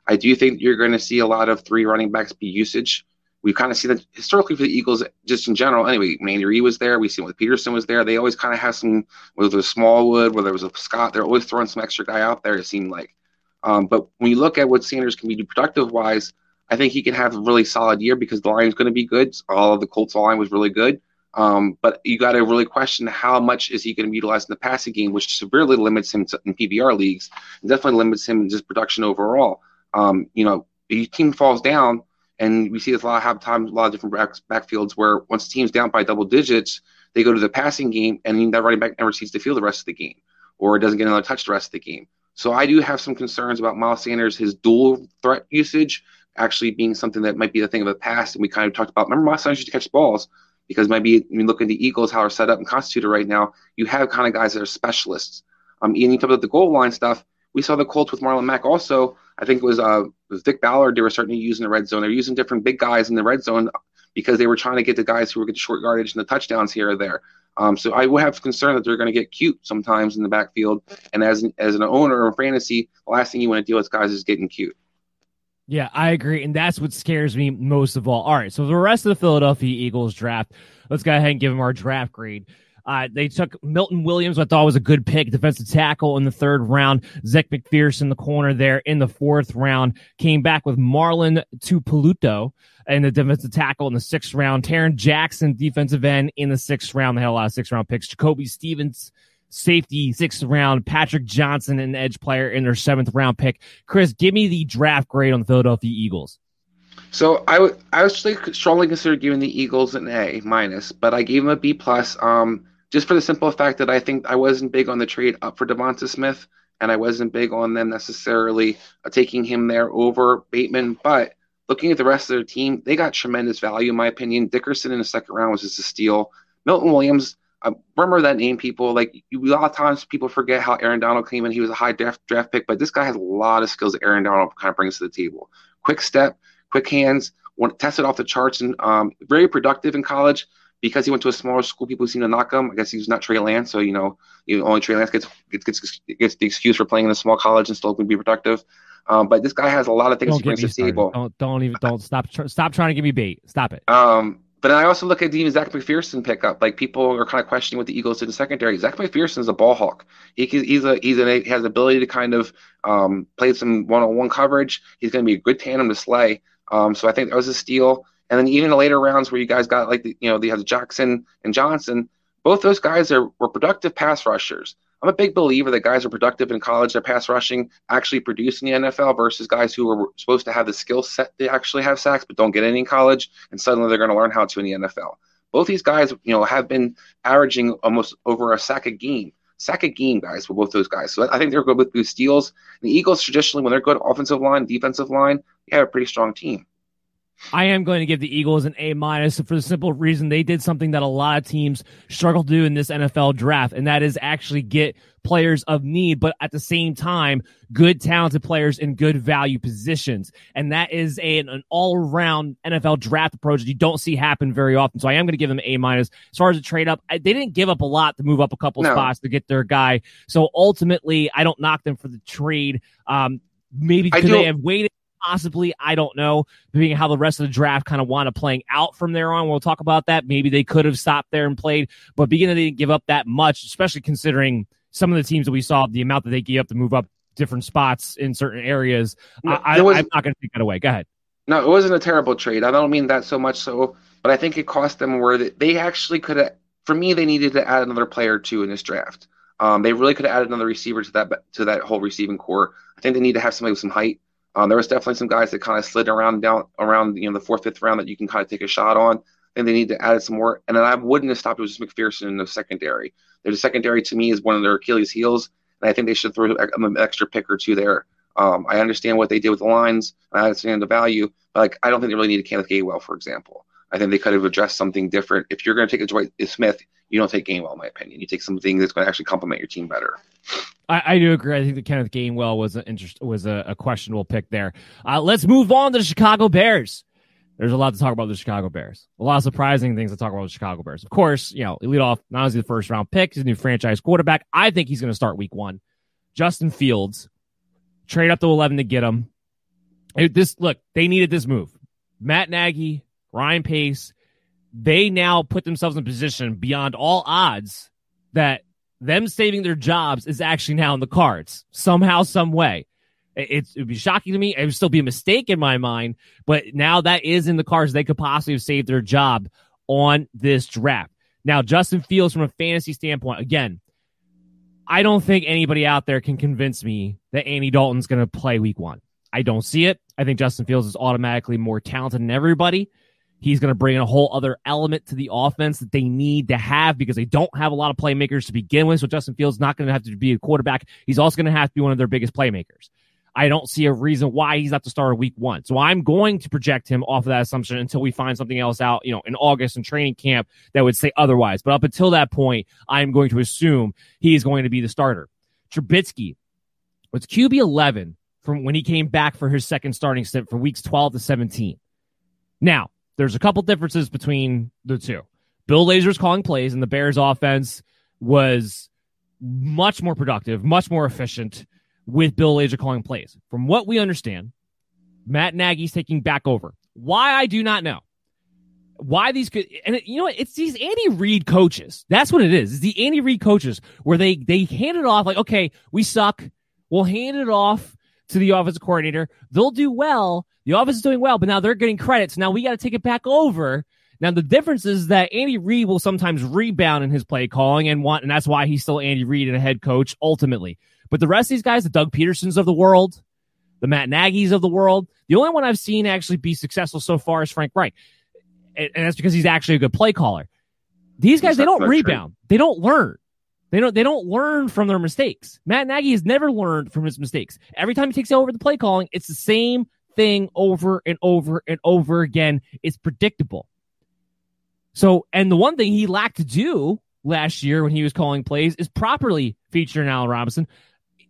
I do think you're going to see a lot of three running backs be usage. We've kind of seen that historically for the Eagles, just in general. Anyway, Andy Reid was there. We've seen with Pederson was there. They always kind of have some, whether it was Smallwood, whether it was a Scott, they're always throwing some extra guy out there, it seemed like. Um, but when you look at what Sanders can be productive wise, I think he can have a really solid year because the line is going to be good. All of the Colts line was really good. Um, but you got to really question how much is he going to be utilized in the passing game, which severely limits him in PPR leagues, and definitely limits him in just production overall. Um, you know, the team falls down, and we see this a lot of times, a lot of different back, backfields where once the team's down by double digits, they go to the passing game, and that running back never sees the field the rest of the game, or doesn't get another touch the rest of the game. So I do have some concerns about Miles Sanders, his dual threat usage actually being something that might be the thing of the past. And we kind of talked about, remember Miles Sanders used to catch balls because maybe you look at the Eagles, how they're set up and constituted right now, you have kind of guys that are specialists. Um, and you talk about the goal line stuff. We saw the Colts with Marlon Mack also I think it was uh it was Vick Ballard they were starting to use in the red zone. They're using different big guys in the red zone because they were trying to get the guys who were getting short yardage and the touchdowns here or there. Um, so I would have concern that they're going to get cute sometimes in the backfield. And as an, as an owner of fantasy, the last thing you want to deal with guys is getting cute. Yeah, I agree. And that's what scares me most of all. All right. So the rest of the Philadelphia Eagles draft, let's go ahead and give them our draft grade. Uh, they took Milton Williams, I thought was a good pick, defensive tackle in the third round. Zech McPhearson, the corner there in the fourth round, came back with Marlon Tuipulotu in the defensive tackle in the sixth round. Tarron Jackson, defensive end in the sixth round. They had a lot of sixth round picks. Jacoby Stevens, safety, sixth round. Patrick Johnson, an edge player in their seventh round pick. Chris, give me the draft grade on the Philadelphia Eagles. So I would I was strongly consider giving the Eagles an A minus, but I gave them a B plus. Um, just for the simple fact that I think I wasn't big on the trade up for Devonta Smith, and I wasn't big on them necessarily uh, taking him there over Bateman. But looking at the rest of their team, they got tremendous value, in my opinion. Dickerson in the second round was just a steal. Milton Williams, uh, remember that name, people. Like you, a lot of times, people forget how Aaron Donald came in. He was a high draft draft pick, but this guy has a lot of skills that Aaron Donald kind of brings to the table. Quick step, quick hands, tested off the charts, and um, very productive in college because he went to a smaller school, people seem to knock him. I guess he's not Trey Lance, so you know, you know, only Trey Lance gets, gets gets the excuse for playing in a small college and still can be productive. Um, but this guy has a lot of things don't he brings to the table. Don't, don't even don't stop stop trying to give me bait. Stop it. Um, but then I also look at even Zech McPhearson pickup. Like people are kind of questioning what the Eagles did in secondary. Zech McPhearson is a ball hawk. He he's a he's a he has the ability to kind of um, play some one on one coverage. He's going to be a good tandem to Slay. Um, so I think that was a steal. And then even the later rounds where you guys got like the, you know they have Jackson and Johnson, both those guys are were productive pass rushers. I'm a big believer that guys are productive in college, their pass rushing actually produce in the NFL versus guys who are supposed to have the skill set to actually have sacks but don't get any in college, and suddenly they're going to learn how to in the NFL. Both these guys, you know, have been averaging almost over a sack a game. Sack a game, guys, for both those guys. So I think they're good with good steals. The Eagles traditionally, when they're good offensive line, defensive line, they have a pretty strong team. I am going to give the Eagles an A minus for the simple reason they did something that a lot of teams struggle to do in this NFL draft, and that is actually get players of need, but at the same time, good talented players in good value positions. And that is a, an all around NFL draft approach that you don't see happen very often. So I am going to give them A minus. As far as a trade up, they didn't give up a lot to move up a couple no. spots to get their guy. So ultimately, I don't knock them for the trade. Um, maybe could they have waited possibly. I don't know. Being how the rest of the draft kind of wound up playing out from there on. We'll talk about that. Maybe they could have stopped there and played, but beginning they didn't give up that much, especially considering some of the teams that we saw, the amount that they gave up to move up different spots in certain areas. No, I, was, I'm not going to take that away. Go ahead. No, it wasn't a terrible trade. I don't mean that so much so, but I think it cost them where they actually could have. For me, they needed to add another player or two in this draft. Um, they really could have added another receiver to that to that whole receiving core. I think they need to have somebody with some height. Um, there was definitely some guys that kind of slid around down around you know the fourth, fifth round that you can kind of take a shot on. And they need to add some more. And then I wouldn't have stopped with just McPhearson in the secondary. Their secondary to me is one of their Achilles heels, and I think they should throw an extra pick or two there. Um, I understand what they did with the lines. I understand the value, but like I don't think they really need a Kenneth Gainwell, for example. I think they could have addressed something different. If you're going to take a Dwight Smith, you don't take Gainwell, in my opinion. You take something that's going to actually complement your team better. I, I do agree. I think that Kenneth Gainwell was an interest was a, a questionable pick there. Uh, let's move on to the Chicago Bears. There's a lot to talk about the Chicago Bears. A lot of surprising things to talk about the Chicago Bears. Of course, you know, lead off not only the first round pick, he's a new franchise quarterback. I think he's going to start week one. Justin Fields, trade up to 11 to get him. It, This look, they needed this move. Matt Nagy, Ryan Pace, they now put themselves in a position beyond all odds that them saving their jobs is actually now in the cards somehow, some way. it would be shocking to me. It would still be a mistake in my mind, but now that is in the cards. They could possibly have saved their job on this draft. Now, Justin Fields, from a fantasy standpoint, again, I don't think anybody out there can convince me that Andy Dalton's going to play week one. I don't see it. I think Justin Fields is automatically more talented than everybody. He's going to bring in a whole other element to the offense that they need to have because they don't have a lot of playmakers to begin with. So Justin Fields not going to have to be a quarterback. He's also going to have to be one of their biggest playmakers. I don't see a reason why he's not to start week one. So I'm going to project him off of that assumption until we find something else out, you know, in August and training camp that would say otherwise. But up until that point, I'm going to assume he is going to be the starter. Trubisky was QB 11 from when he came back for his second starting stint from weeks 12 to 17. Now, there's a couple differences between the two. Bill Lazor's calling plays, and the Bears' offense was much more productive, much more efficient with Bill Lazor calling plays. From what we understand, Matt Nagy's taking back over. Why I do not know. Why these could and you know what? It's these Andy Reid coaches. That's what it is. It's the Andy Reid coaches where they they hand it off like, okay, we suck. We'll hand it off to the offensive coordinator. They'll do well. The offense is doing well, but now they're getting credits. Now we got to take it back over. Now the difference is that Andy Reid will sometimes rebound in his play calling and want, and that's why he's still Andy Reid and a head coach ultimately. But the rest of these guys, the Doug Pedersons of the world, the Matt Nagy's of the world, the only one I've seen actually be successful so far is Frank and, and that's because he's actually a good play caller. These guys, they don't rebound. True. They don't learn. They don't they don't learn from their mistakes. Matt Nagy has never learned from his mistakes. Every time he takes over the play calling, it's the same thing over and over and over again. It's predictable. So, and the one thing he lacked to do last year when he was calling plays is properly feature Allen Robinson.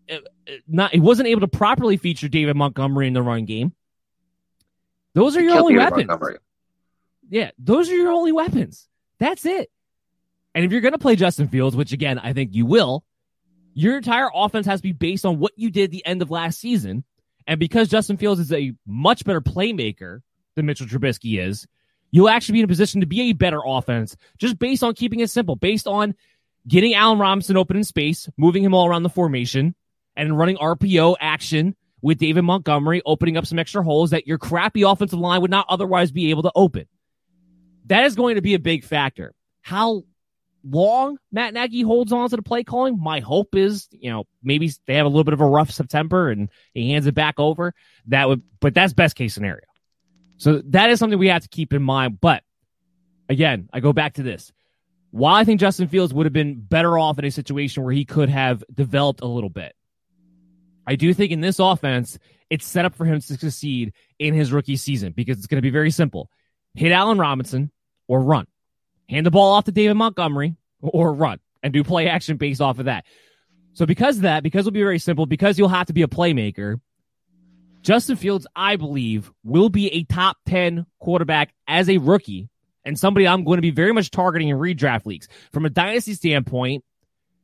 Uh, uh, not he wasn't able to properly feature David Montgomery in the run game. Those are your only weapons. Montgomery. Yeah, those are your only weapons. That's it. And if you're going to play Justin Fields, which again, I think you will, your entire offense has to be based on what you did the end of last season. And because Justin Fields is a much better playmaker than Mitchell Trubisky is, you'll actually be in a position to be a better offense just based on keeping it simple, based on getting Allen Robinson open in space, moving him all around the formation, and running RPO action with David Montgomery, opening up some extra holes that your crappy offensive line would not otherwise be able to open. That is going to be a big factor. How long Matt Nagy holds on to the play calling, my hope is, you know, maybe they have a little bit of a rough September and he hands it back over. That would, but that's best case scenario. So that is something we have to keep in mind. But again, I go back to this. While I think Justin Fields would have been better off in a situation where he could have developed a little bit, I do think in this offense, it's set up for him to succeed in his rookie season because it's going to be very simple hit Allen Robinson or run hand the ball off to David Montgomery or run and do play action based off of that. So because of that, because it'll be very simple, because you'll have to be a playmaker, Justin Fields, I believe, will be a top 10 quarterback as a rookie and somebody I'm going to be very much targeting in redraft leagues. From a dynasty standpoint,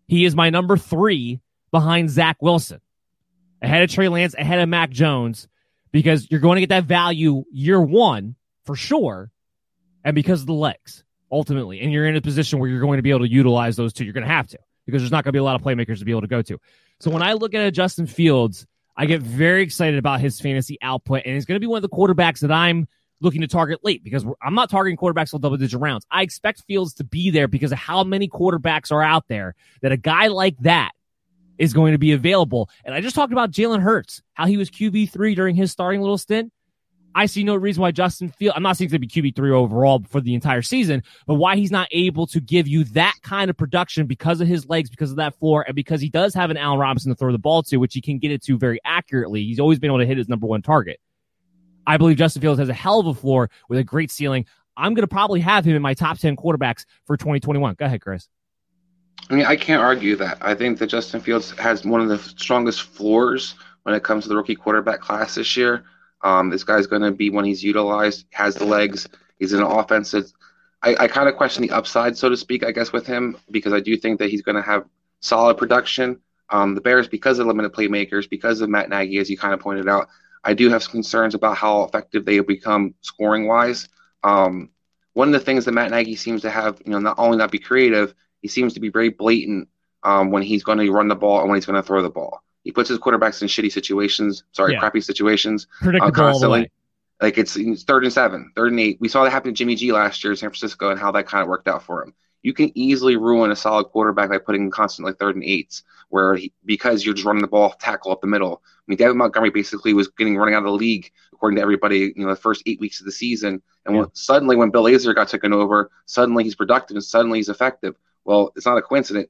he is my number three behind Zach Wilson, ahead of Trey Lance, ahead of Mac Jones, because you're going to get that value year one for sure, and because of the legs ultimately. And you're in a position where you're going to be able to utilize those two. You're going to have to because there's not going to be a lot of playmakers to be able to go to. So when I look at Justin Fields, I get very excited about his fantasy output, and he's going to be one of the quarterbacks that I'm looking to target late because I'm not targeting quarterbacks with double digit rounds. I expect Fields to be there because of how many quarterbacks are out there that a guy like that is going to be available. And I just talked about Jalen Hurts, how he was QB3 during his starting little stint. I see no reason why Justin Field. I'm not saying to be QB three overall for the entire season, but why he's not able to give you that kind of production because of his legs, because of that floor, and because he does have an Allen Robinson to throw the ball to, which he can get it to very accurately. He's always been able to hit his number one target. I believe Justin Fields has a hell of a floor with a great ceiling. I'm going to probably have him in my top 10 quarterbacks for 2021. Go ahead, Chris. I mean, I can't argue that. I think that Justin Fields has one of the strongest floors when it comes to the rookie quarterback class this year. Um, this guy's going to be when he's utilized, has the legs. He's an offense I, I kind of question the upside, so to speak, I guess, with him because I do think that he's going to have solid production. Um, the Bears, because of limited playmakers, because of Matt Nagy, as you kind of pointed out, I do have some concerns about how effective they have become scoring wise. Um, one of the things that Matt Nagy seems to have, you know, not only not be creative, he seems to be very blatant um, when he's going to run the ball and when he's going to throw the ball. He puts his quarterbacks in shitty situations, sorry, yeah. crappy situations, uh, constantly. Like it's, it's, third and seven, third and eight. We saw that happen to Jimmy G last year in San Francisco and how that kind of worked out for him. You can easily ruin a solid quarterback by putting constantly third and eights, where he, because you're just running the ball tackle up the middle. I mean, David Montgomery basically was getting running out of the league according to everybody. You know, the first eight weeks of the season, and yeah. when, suddenly when Bill Lazor got taken over, suddenly he's productive and suddenly he's effective. Well, it's not a coincidence.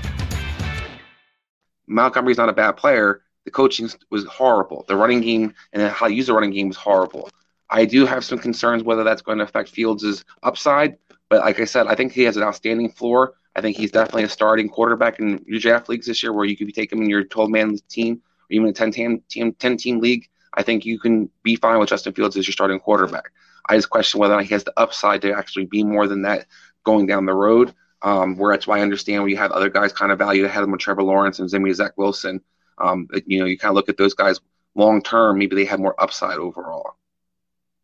Montgomery's not a bad player. The coaching was horrible. The running game and how to use the running game was horrible. I do have some concerns whether that's going to affect Fields' upside. But like I said, I think he has an outstanding floor. I think he's definitely a starting quarterback in draft leagues this year where you could taking him in your 12 man team or even a 10 team, team, 10 team league. I think you can be fine with Justin Fields as your starting quarterback. I just question whether he has the upside to actually be more than that going down the road. Um, where that's why I understand we have other guys kind of valued ahead of him, Trevor Lawrence and Zimmy Zach Wilson. Um, you know, you kind of look at those guys long term, maybe they have more upside overall.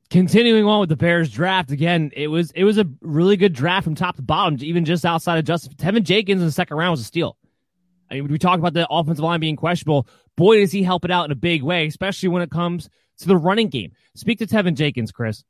Continuing on with the Bears draft again, it was it was a really good draft from top to bottom, even just outside of Justin Teven Jenkins in the second round was a steal. I mean, we talk about the offensive line being questionable. Boy, does he help it out in a big way, especially when it comes to the running game. Speak to Teven Jenkins, Chris.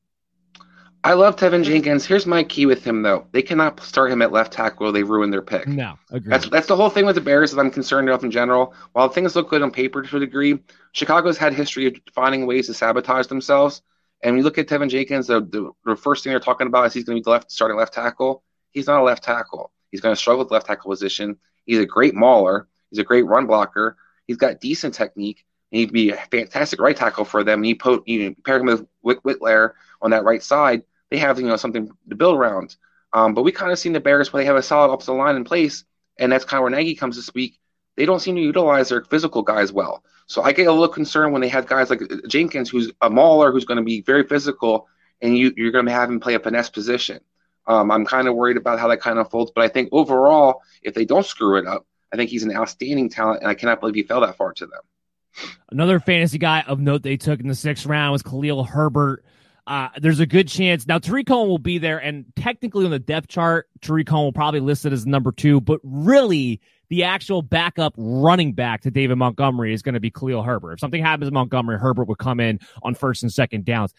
I love Teven Jenkins. Here's my key with him, though. They cannot start him at left tackle. They ruin their pick. No, agree. That's that's the whole thing with the Bears that I'm concerned of in general. While things look good on paper to a degree, Chicago's had history of finding ways to sabotage themselves. And when you look at Teven Jenkins, the, the, the first thing they're talking about is he's going to be the left starting left tackle. He's not a left tackle. He's going to struggle with left tackle position. He's a great mauler. He's a great run blocker. He's got decent technique. And he'd be a fantastic right tackle for them. And you, put, you pair him with Whit- Whitler on that right side. They have you know something to build around. Um, but we kind of seen the Bears where they have a solid offensive line in place, and that's kind of where Nagy comes to speak. They don't seem to utilize their physical guys well. So I get a little concerned when they have guys like Jenkins, who's a mauler, who's going to be very physical, and you, you're going to have him play a finesse position. Um, I'm kind of worried about how that kind of folds, but I think overall, if they don't screw it up, I think he's an outstanding talent, and I cannot believe he fell that far to them. Another fantasy guy of note they took in the sixth round was Khalil Herbert. Uh, there's a good chance now Tarik Cohen will be there, and technically on the depth chart, Tarik Cohen will probably listed as number two, but really the actual backup running back to David Montgomery is going to be Khalil Herbert. If something happens to Montgomery, Herbert would come in on first and second downs.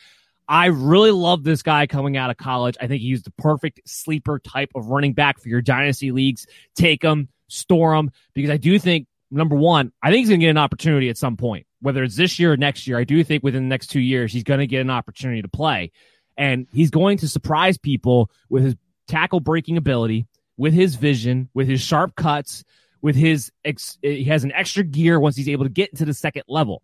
I really love this guy coming out of college. I think he's the perfect sleeper type of running back for your dynasty leagues. Take him, store him, because I do think number one, I think he's going to get an opportunity at some point, whether it's this year or next year. I do think within the next two years, he's going to get an opportunity to play. And he's going to surprise people with his tackle breaking ability, with his vision, with his sharp cuts, with his, ex- he has an extra gear once he's able to get into the second level.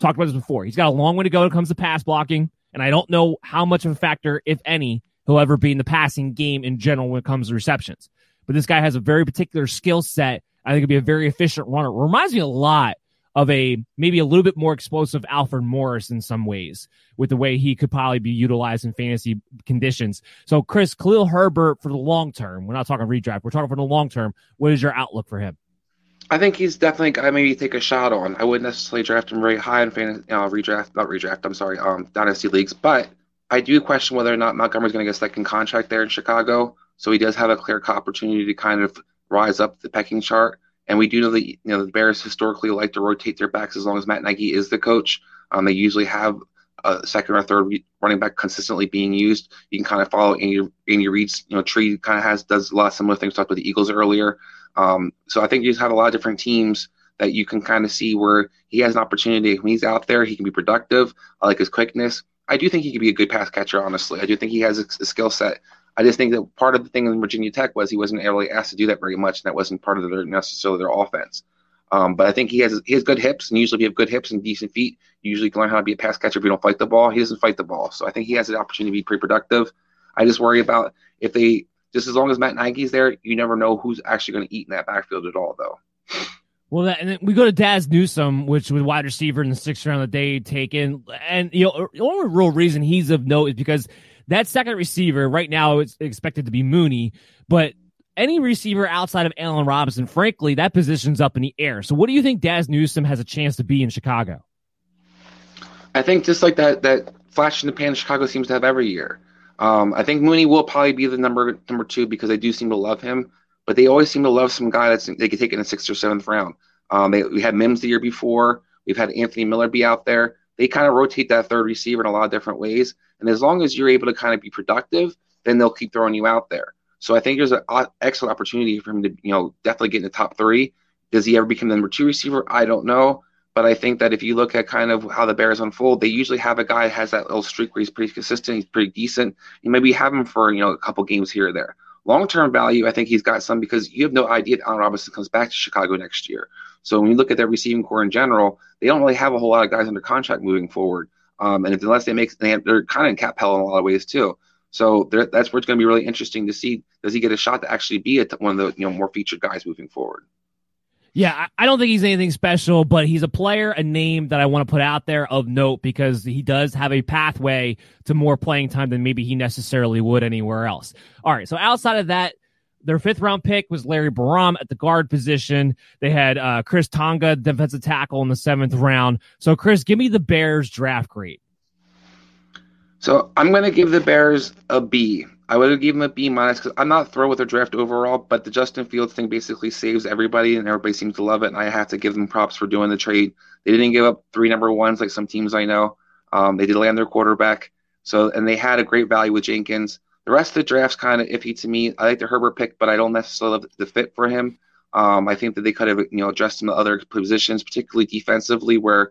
Talked about this before. He's got a long way to go when it comes to pass blocking. And I don't know how much of a factor, if any, he'll ever be in the passing game in general when it comes to receptions. But this guy has a very particular skill set. I think he'll be a very efficient runner. It reminds me a lot of a maybe a little bit more explosive Alfred Morris in some ways with the way he could probably be utilized in fantasy conditions. So, Chris, Khalil Herbert for the long term, we're not talking redraft, we're talking for the long term. What is your outlook for him? I think he's definitely guy maybe take a shot on. I wouldn't necessarily draft him very high in fantasy, know, redraft, not redraft, I'm sorry, um, dynasty leagues, but I do question whether or not Montgomery's going to get a second contract there in Chicago. So he does have a clear opportunity to kind of rise up the pecking chart. And we do know that you know the Bears historically like to rotate their backs as long as Matt Nagy is the coach. Um, they usually have a second or third running back consistently being used. You can kind of follow Andy, Andy Reid's you know tree kind of has does a lot of similar things. Talked with the Eagles earlier. Um, so I think you have a lot of different teams that you can kind of see where he has an opportunity. When he's out there, he can be productive. I like his quickness. I do think he could be a good pass catcher. Honestly, I do think he has a, a skill set I just think that part of the thing in Virginia Tech was he wasn't really asked to do that very much, and that wasn't part of their necessarily their offense. Um, but I think he has he has good hips, and usually if you have good hips and decent feet, you usually can learn how to be a pass catcher if you don't fight the ball. He doesn't fight the ball, so I think he has an opportunity to be pretty productive. I just worry about if they just as long as Matt Nagy's there, you never know who's actually going to eat in that backfield at all, though. Well, that, and then we go to Dazz Newsome, which was wide receiver in the sixth round that they taken, and you know, the only real reason he's of note is because that second receiver right now is expected to be Mooney, but any receiver outside of Allen Robinson, frankly, that position's up in the air. So, what do you think Dazz Newsome has a chance to be in Chicago? I think just like that, that flash in the pan Chicago seems to have every year. Um, I think Mooney will probably be the number number two because they do seem to love him, but they always seem to love some guy that's they could take in the sixth or seventh round. Um, they, we had Mims the year before. We've had Anthony Miller be out there. They kind of rotate that third receiver in a lot of different ways. And as long as you're able to kind of be productive, then they'll keep throwing you out there. So I think there's an excellent opportunity for him to, you know, definitely get in the top three. Does he ever become the number two receiver? I don't know. But I think that if you look at kind of how the Bears unfold, they usually have a guy has that little streak where he's pretty consistent, he's pretty decent. You maybe have him for, you know, a couple games here or there. Long term value, I think he's got some because you have no idea if Allen Robinson comes back to Chicago next year. So when you look at their receiving core in general, they don't really have a whole lot of guys under contract moving forward. Um, and if, unless they make, they're kind of in cap hell in a lot of ways too. So that's where it's going to be really interesting to see. Does he get a shot to actually be a, one of the you know more featured guys moving forward? Yeah, I don't think he's anything special, but he's a player, a name that I want to put out there of note because he does have a pathway to more playing time than maybe he necessarily would anywhere else. All right, so outside of that, their fifth round pick was Larry Borom at the guard position. They had uh, Khyiris Tonga, defensive tackle, in the seventh round. So, Chris, give me the Bears draft grade. So I'm going to give the Bears a B. I would have given them a B minus because I'm not thrilled with their draft overall, but the Justin Fields thing basically saves everybody, and everybody seems to love it. And I have to give them props for doing the trade. They didn't give up three number ones like some teams I know. Um, they did land their quarterback, so and they had a great value with Jenkins. The rest of the draft's kind of iffy to me. I like the Herbert pick, but I don't necessarily love the fit for him. Um, I think that they could have you know addressed him other positions, particularly defensively, where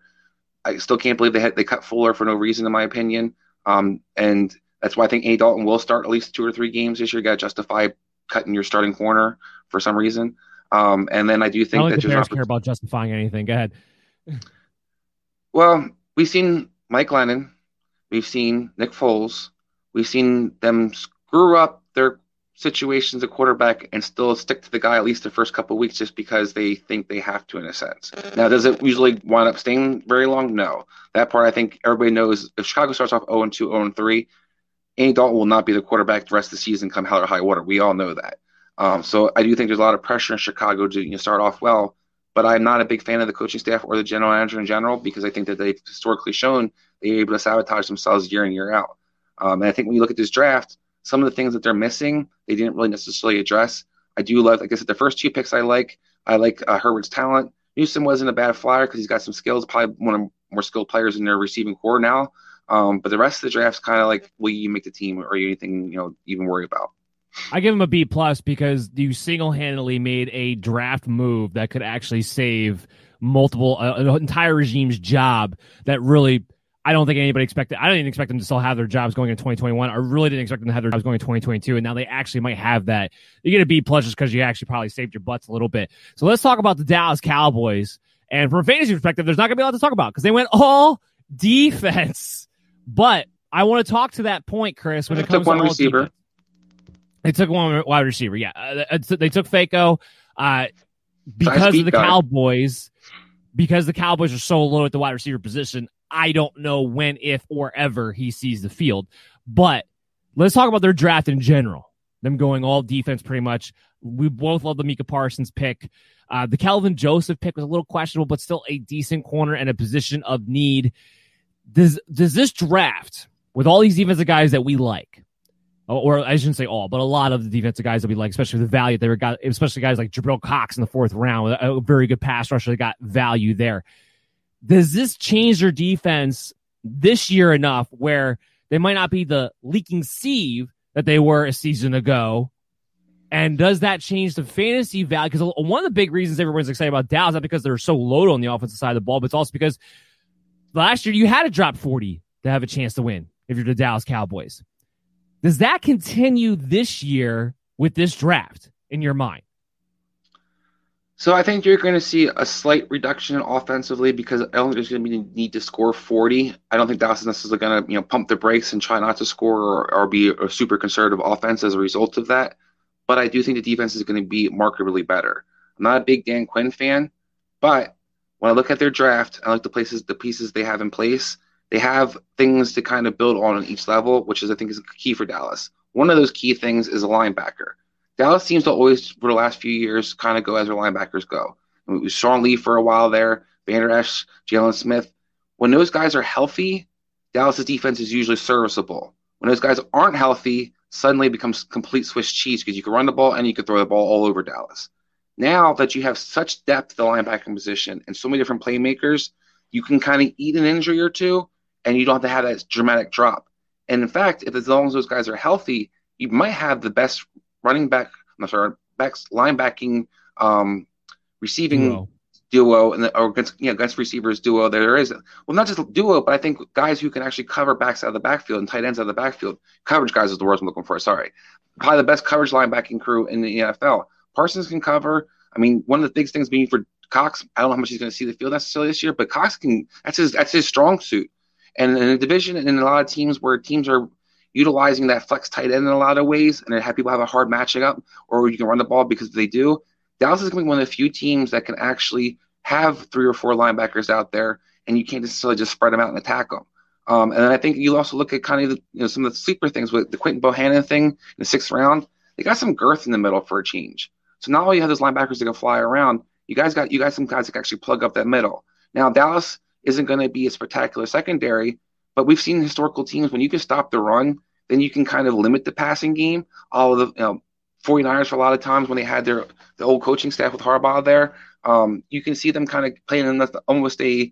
I still can't believe they had they cut Fuller for no reason, in my opinion. Um, and that's why I think A. Dalton will start at least two or three games this year. Got to justify cutting your starting corner for some reason. Um, and then I do I think don't that the Bears care about justifying anything. Go ahead. Well, we've seen Mike Glennon, we've seen Nick Foles, we've seen them screw up their situations at quarterback and still stick to the guy at least the first couple weeks just because they think they have to in a sense. Now, does it usually wind up staying very long? No. That part I think everybody knows. If Chicago starts off 0 2, 0 3, Andy Dalton will not be the quarterback the rest of the season come hell or high water. We all know that. Um, so I do think there's a lot of pressure in Chicago to you know, start off well, but I'm not a big fan of the coaching staff or the general manager in general because I think that they've historically shown they're able to sabotage themselves year in year out. Um, and I think when you look at this draft, some of the things that they're missing, they didn't really necessarily address. I do love, like I said, the first two picks I like. I like uh, Herbert's talent. Newsome wasn't a bad flyer because he's got some skills, probably one of more skilled players in their receiving core now. Um, but the rest of the draft's kind of like, will you make the team or anything, you know, even worry about? I give him a B plus because you single handedly made a draft move that could actually save multiple uh, an entire regime's job. That really, I don't think anybody expected. I didn't expect them to still have their jobs going in 2021. I really didn't expect them to have their jobs going in 2022, and now they actually might have that. You get a B plus just because you actually probably saved your butts a little bit. So let's talk about the Dallas Cowboys. And from a fantasy perspective, there's not going to be a lot to talk about because they went all defense. But I want to talk to that point, Chris, when it Took comes one to all receiver. defense. They took one wide receiver. Yeah, uh, they took Fehoko uh, because beat of the guy. Cowboys. Because the Cowboys are so low at the wide receiver position, I don't know when, if, or ever he sees the field. But let's talk about their draft in general. Them going all defense, pretty much. We both love the Micah Parsons pick. Uh, the Kelvin Joseph pick was a little questionable, but still a decent corner and a position of need. Does does this draft with all these defensive guys that we like, or I shouldn't say all, but a lot of the defensive guys that we like, especially the value they were got, especially guys like Jabril Cox in the fourth round, a, a very good pass rusher that got value there. Does this change their defense this year enough where they might not be the leaking sieve that they were a season ago? And does that change the fantasy value? Because one of the big reasons everyone's excited about Dallas is not because they're so loaded on the offensive side of the ball, but it's also because last year you had to drop 40 to have a chance to win if you're the Dallas Cowboys. Does that continue this year with this draft in your mind? So I think you're going to see a slight reduction offensively because I don't think there's going to be need to score 40. I don't think Dallas is necessarily going to you know pump the brakes and try not to score or, or be a super conservative offense as a result of that. But I do think the defense is going to be markedly better. I'm not a big Dan Quinn fan, but when I look at their draft, I like the places, the pieces they have in place. They have things to kind of build on on each level, which is I think is key for Dallas. One of those key things is a linebacker. Dallas seems to always, for the last few years, kind of go as their linebackers go. And it was Sean Lee for a while there, Vander Esch, Jaylon Smith. When those guys are healthy, Dallas's defense is usually serviceable. When those guys aren't healthy, suddenly it becomes complete Swiss cheese because you can run the ball and you can throw the ball all over Dallas. Now that you have such depth at the linebacking position and so many different playmakers, you can kind of eat an injury or two and you don't have to have that dramatic drop. And in fact, if as long as those guys are healthy, you might have the best running back, I'm sorry, backs linebacking, um, receiving Duo. duo, and the, or against you know against receivers duo there is. Well, not just duo, but I think guys who can actually cover backs out of the backfield and tight ends out of the backfield. Coverage guys is the word I'm looking for. Sorry, probably the best coverage linebacking crew in the NFL. Parsons can cover. I mean, one of the biggest things being for Cox, I don't know how much he's going to see the field necessarily this year, but Cox can. That's his. That's his strong suit. And in a division, and in a lot of teams where teams are utilizing that flex tight end in a lot of ways, and have people have a hard matching up, or you can run the ball because they do. Dallas is going to be one of the few teams that can actually have three or four linebackers out there, and you can't necessarily just spread them out and attack them. Um, and then I think you also look at kind of the, you know some of the sleeper things with the Quinton Bohanna thing in the sixth round. They got some girth in the middle for a change. So not only you have those linebackers that can fly around, you guys got you got some guys that can actually plug up that middle. Now Dallas isn't going to be a spectacular secondary, but we've seen historical teams when you can stop the run, then you can kind of limit the passing game. All of the you know, 49ers for a lot of times when they had their the old coaching staff with Harbaugh there, um, you can see them kind of playing in almost a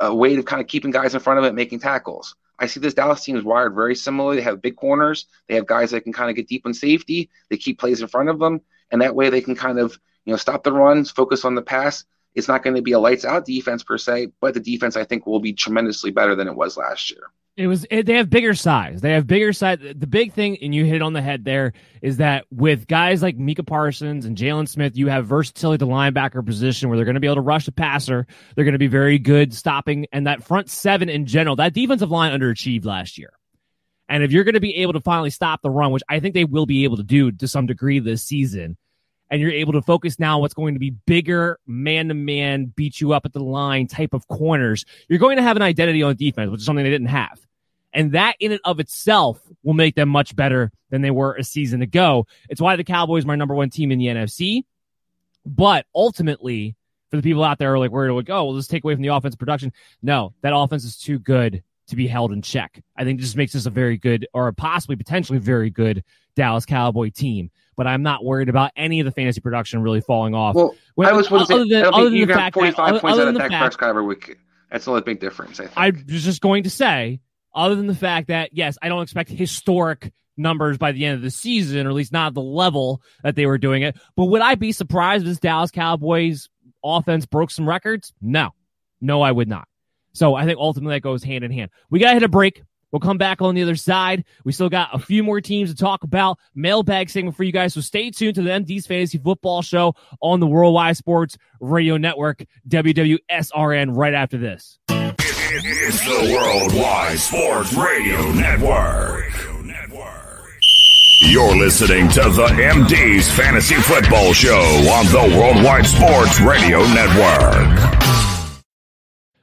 a way of kind of keeping guys in front of it, making tackles. I see this Dallas team is wired very similarly. They have big corners. They have guys that can kind of get deep in safety. They keep plays in front of them, and that way they can kind of you know stop the runs, focus on the pass. It's not going to be a lights out defense per se, but the defense I think will be tremendously better than it was last year. It was it, they have bigger size. They have bigger size. The big thing, and you hit it on the head there, is that with guys like Micah Parsons and Jaylon Smith, you have versatility at the linebacker position where they're going to be able to rush the passer. They're going to be very good stopping, and that front seven in general, that defensive line underachieved last year. And if you're going to be able to finally stop the run, which I think they will be able to do to some degree this season, and you're able to focus now on what's going to be bigger man to man, beat you up at the line type of corners, you're going to have an identity on defense, which is something they didn't have. And that in and of itself will make them much better than they were a season ago. It's why the Cowboys are my number one team in the NFC. But ultimately, for the people out there who are like worried, like, oh, well, let's take away from the offense production. No, that offense is too good to be held in check. I think this makes this a very good or possibly potentially very good Dallas Cowboy team but I'm not worried about any of the fantasy production really falling off. Well, when, I was going to say, than, other than you the fact 45 that, points other out of Dak Prescott every week. That's the only big difference, I think. I was just going to say, other than the fact that, yes, I don't expect historic numbers by the end of the season, or at least not the level that they were doing it. But would I be surprised if this Dallas Cowboys offense broke some records? No. No, I would not. So I think ultimately that goes hand in hand. We got to hit a break. We'll come back on the other side. We still got a few more teams to talk about. Mailbag segment for you guys. So stay tuned to the MD's Fantasy Football Show on the Worldwide Sports Radio Network, WWSRN, right after this. It's the Worldwide Sports Radio Network. You're listening to the MD's Fantasy Football Show on the Worldwide Sports Radio Network.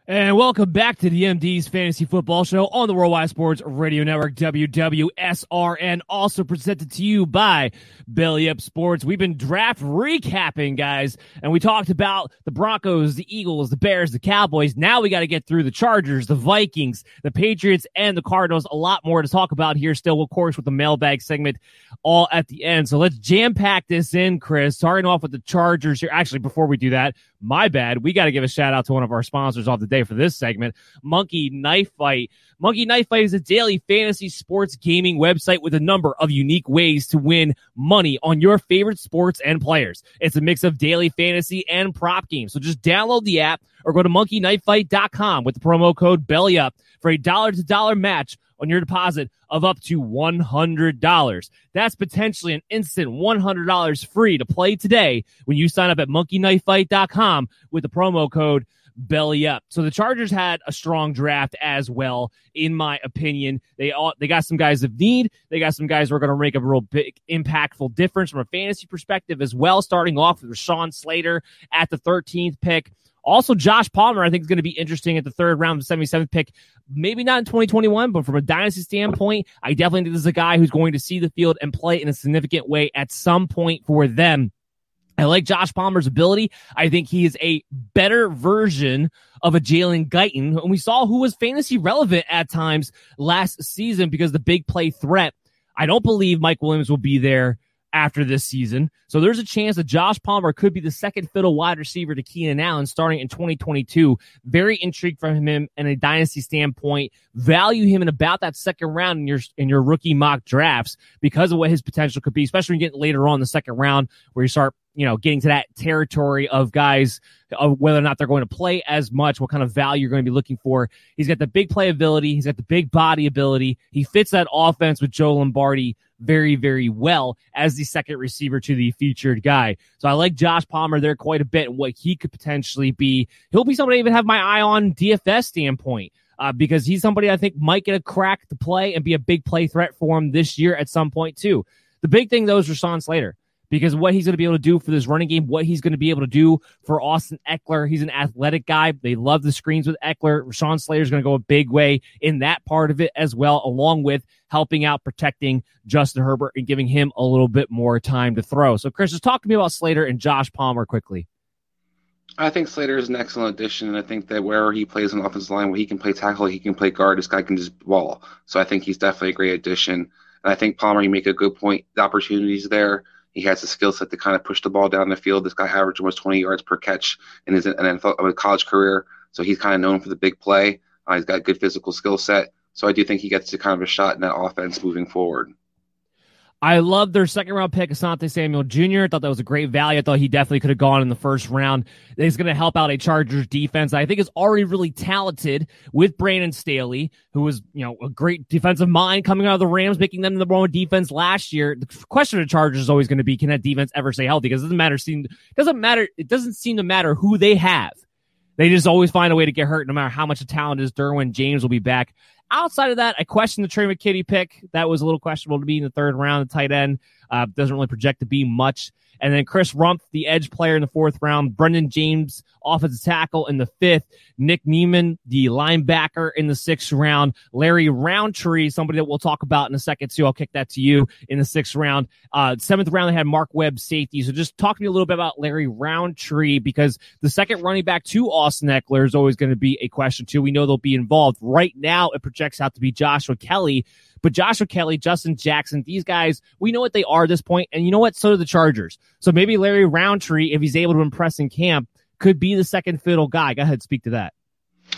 And welcome back to the MD's Fantasy Football Show on the Worldwide Sports Radio Network, WWSRN, also presented to you by Belly Up Sports. We've been draft recapping, guys, and we talked about the Broncos, the Eagles, the Bears, the Cowboys. Now we got to get through the Chargers, the Vikings, the Patriots, and the Cardinals. A lot more to talk about here still, of course, with the mailbag segment all at the end. So let's jam pack this in, Chris. Starting off with the Chargers here. Actually, before we do that, my bad. We got to give a shout out to one of our sponsors of the day for this segment, Monkey Knife Fight. Monkey Knife Fight is a daily fantasy sports gaming website with a number of unique ways to win money on your favorite sports and players. It's a mix of daily fantasy and prop games. So just download the app or go to monkeyknifefight.com with the promo code BELLYUP for a dollar to dollar match on your deposit of up to $100. That's potentially an instant $100 free to play today when you sign up at monkeyknifefight.com with the promo code belly up. So the Chargers had a strong draft as well, in my opinion. They all they got some guys of need. They got some guys who are going to make a real big impactful difference from a fantasy perspective as well. Starting off with Rashawn Slater at the 13th pick. Also, Josh Palmer, I think, is going to be interesting at the third round, the 77th pick. Maybe not in 2021, but from a dynasty standpoint, I definitely think this is a guy who's going to see the field and play in a significant way at some point for them. I like Josh Palmer's ability. I think he is a better version of a Jalen Guyton. And we saw who was fantasy relevant at times last season because the big play threat. I don't believe Mike Williams will be there after this season. So there's a chance that Josh Palmer could be the second fiddle wide receiver to Keenan Allen starting in 2022. Very intrigued from him in a dynasty standpoint. Value him in about that second round in your in your rookie mock drafts because of what his potential could be, especially when you get later on the second round where you start you know, getting to that territory of guys, of whether or not they're going to play as much, what kind of value you're going to be looking for. He's got the big play ability. He's got the big body ability. He fits that offense with Joe Lombardi very, very well as the second receiver to the featured guy. So I like Josh Palmer there quite a bit and what he could potentially be. He'll be somebody I even have my eye on DFS standpoint. Uh, because he's somebody I think might get a crack to play and be a big play threat for him this year at some point too. The big thing though is Rashawn Slater because what he's going to be able to do for this running game, what he's going to be able to do for Austin Ekeler. He's an athletic guy. They love the screens with Ekeler. Rashawn Slater is going to go a big way in that part of it as well, along with helping out protecting Justin Herbert and giving him a little bit more time to throw. So, Chris, just talk to me about Slater and Josh Palmer quickly. I think Slater is an excellent addition, and I think that wherever he plays on offensive line, where he can play tackle, he can play guard. This guy can just ball. So I think he's definitely a great addition. And I think Palmer, you make a good point. The opportunities there. He has the skill set to kind of push the ball down the field. This guy averaged almost 20 yards per catch in his NFL, college career, so he's kind of known for the big play. Uh, he's got good physical skill set, so I do think he gets to kind of a shot in that offense moving forward. I love their second round pick, Asante Samuel Jr. I thought that was a great value. I thought he definitely could have gone in the first round. He's going to help out a Chargers defense. I think is already really talented with Brandon Staley, who was, you know, a great defensive mind coming out of the Rams, making them the number one defense last year. The question of the Chargers is always going to be, can that defense ever stay healthy? Because it doesn't matter, seem, doesn't matter, it doesn't seem to matter who they have. They just always find a way to get hurt no matter how much the talent is. Derwin James will be back. Outside of that, I question the Tre' McKitty pick. That was a little questionable to be in the third round, the tight end. Uh, doesn't really project to be much. And then Chris Rumph, the edge player in the fourth round. Brenden Jaimes, offensive tackle in the fifth. Nick Niemann, the linebacker in the sixth round. Larry Rountree, somebody that we'll talk about in a second too. I'll kick that to you in the sixth round. Uh, seventh round, they had Mark Webb safety. So just talk to me a little bit about Larry Rountree because the second running back to Austin Ekeler is always going to be a question too. We know they'll be involved. Right now, it projects out to be Joshua Kelley. But Joshua Kelley, Justin Jackson, these guys, we know what they are at this point, And you know what? So do the Chargers. So maybe Larry Rountree, if he's able to impress in camp, could be the second fiddle guy. Go ahead, speak to that.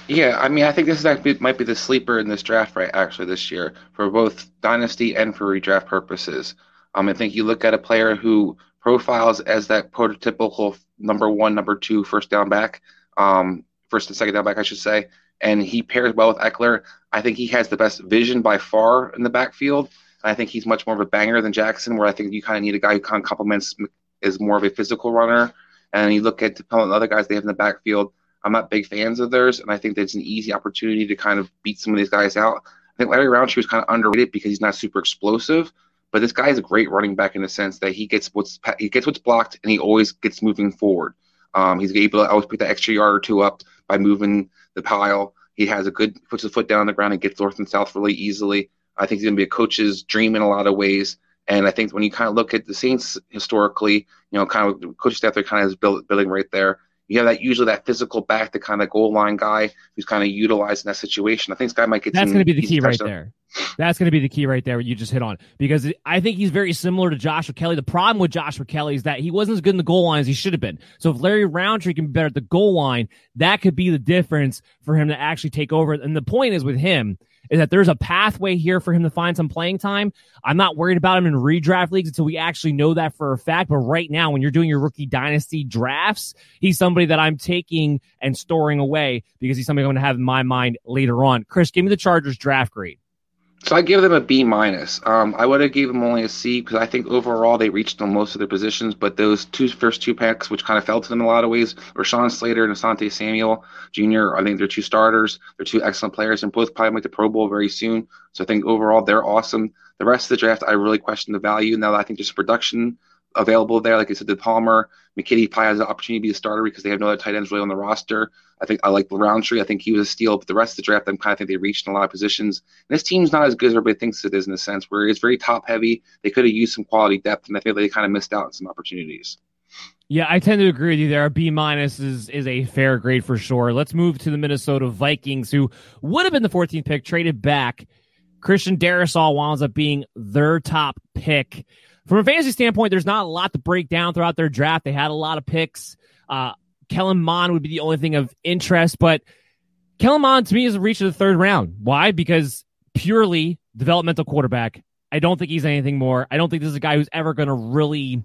Yeah, I mean, I think this is actually might be the sleeper in this draft right actually this year for both dynasty and for redraft purposes. Um, I think you look at a player who profiles as that prototypical number one, number two, first down back, um, first and second down back, I should say, and he pairs well with Ekeler. I think he has the best vision by far in the backfield. I think he's much more of a banger than Jackson, where I think you kind of need a guy who kind of complements is more of a physical runner. And you look at the other guys they have in the backfield. I'm not big fans of theirs, and I think that's an easy opportunity to kind of beat some of these guys out. I think Larry Rountree was kind of underrated because he's not super explosive, but this guy is a great running back in the sense that he gets what's he gets what's blocked and he always gets moving forward. Um, he's able to always pick that extra yard or two up by moving the pile. He has a good puts his foot down on the ground and gets north and south really easily. I think he's going to be a coach's dream in a lot of ways. And I think when you kind of look at the Saints historically, you know, kind of coach staff they're kind of build, building right there. You have that usually that physical back, the kind of goal line guy who's kind of utilized in that situation. I think this guy might get. That's going to be the key right there. That's going to be the key right there. What you just hit on because I think he's very similar to Joshua Kelley. The problem with Joshua Kelley is that he wasn't as good in the goal line as he should have been. So if Larry Rountree can be better at the goal line, that could be the difference for him to actually take over. And the point is with him is that there's a pathway here for him to find some playing time. I'm not worried about him in redraft leagues until we actually know that for a fact. But right now, when you're doing your rookie dynasty drafts, he's somebody that I'm taking and storing away because he's somebody I'm going to have in my mind later on. Chris, give me the Chargers draft grade. So I give them a B minus. Um, I would have gave them only a C because I think overall they reached on most of their positions, but those two first two picks, which kind of fell to them in a lot of ways, Rashawn Slater and Asante Samuel Jr. I think they're two starters. They're two excellent players, and both probably make the Pro Bowl very soon. So I think overall they're awesome. The rest of the draft, I really question the value. Now I think just production available there. Like I said, the Palmer, McKitty probably has the opportunity to be a starter because they have no other tight ends really on the roster. I think I like Rountree. I think he was a steal, but the rest of the draft, I'm kind of think they reached in a lot of positions. And this team's not as good as everybody thinks it is in a sense, where it's very top heavy. They could have used some quality depth, and I think they kind of missed out on some opportunities. Yeah, I tend to agree with you there. B minus is is a fair grade for sure. Let's move to the Minnesota Vikings, who would have been the 14th pick, traded back. Christian Darrisaw winds up being their top pick. From a fantasy standpoint, there's not a lot to break down throughout their draft. They had a lot of picks. Uh, Kellen Mond would be the only thing of interest, but Kellen Mond to me is a reach of the third round. Why? Because purely developmental quarterback. I don't think he's anything more. I don't think this is a guy who's ever going to really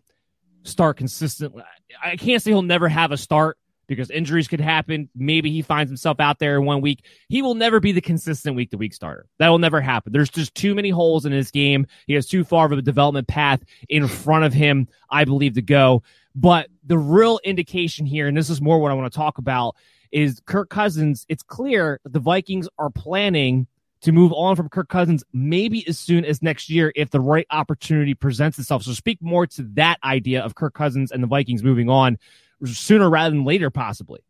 start consistently. I can't say he'll never have a start because injuries could happen. Maybe he finds himself out there in one week. He will never be the consistent week to week starter. That will never happen. There's just too many holes in his game. He has too far of a development path in front of him, I believe, to go. But the real indication here, and this is more what I want to talk about, is Kirk Cousins. It's clear the Vikings are planning to move on from Kirk Cousins maybe as soon as next year if the right opportunity presents itself. So speak more to that idea of Kirk Cousins and the Vikings moving on sooner rather than later, possibly.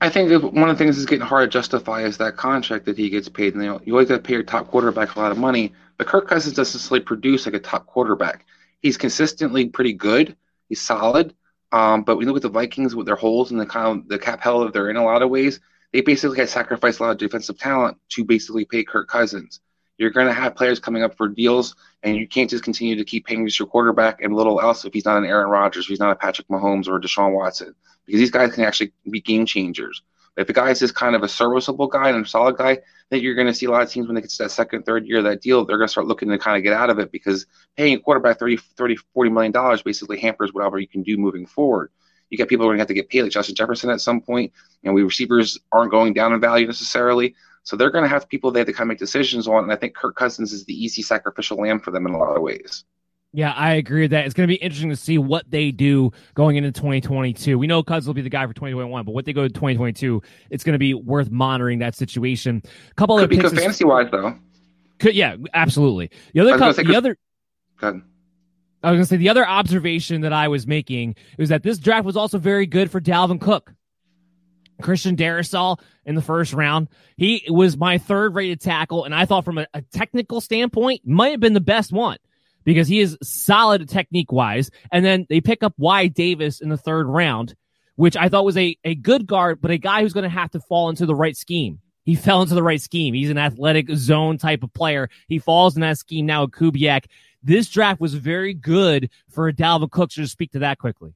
I think one of the things that's getting hard to justify is that contract that he gets paid. And you, know, you always got to pay your top quarterback a lot of money, but Kirk Cousins doesn't necessarily produce like a top quarterback. He's consistently pretty good. He's solid. Um, but we look at the Vikings with their holes and the kind of the cap hell that they're in a lot of ways. They basically had sacrificed a lot of defensive talent to basically pay Kirk Cousins. You're going to have players coming up for deals, and you can't just continue to keep paying just your quarterback and little else if he's not an Aaron Rodgers, if he's not a Patrick Mahomes or a Deshaun Watson, because these guys can actually be game changers. If a guy is just kind of a serviceable guy and a solid guy, I think you're going to see a lot of teams when they get to that second, third year of that deal, they're going to start looking to kind of get out of it because paying a quarterback 30, 30 40 million dollars basically hampers whatever you can do moving forward. You got people who are going to have to get paid, like Justin Jefferson at some know, we receivers aren't going down in value necessarily. So they're going to have people they have to kind of make decisions on. And I think Kirk Cousins is the easy sacrificial lamb for them in a lot of ways. Yeah, I agree with that. It's going to be interesting to see what they do going into 2022. We know Cousins will be the guy for 2021, but what they go to 2022, it's going to be worth monitoring that situation. A couple Could other picks fantasy wise though. Could, yeah, absolutely. The other, I was gonna say, other, Go ahead. I was going to say the other observation that I was making was that this draft was also very good for Dalvin Cook. Christian Darrisaw in the first round. He was my third rated tackle, and I thought from a, a technical standpoint, might have been the best one because he is solid technique wise. And then they pick up Y Davis in the third round, which I thought was a, a good guard, but a guy who's going to have to fall into the right scheme. He fell into the right scheme. He's an athletic zone type of player. He falls in that scheme now with Kubiak. This draft was very good for Dalvin Cook. Just speak to that quickly.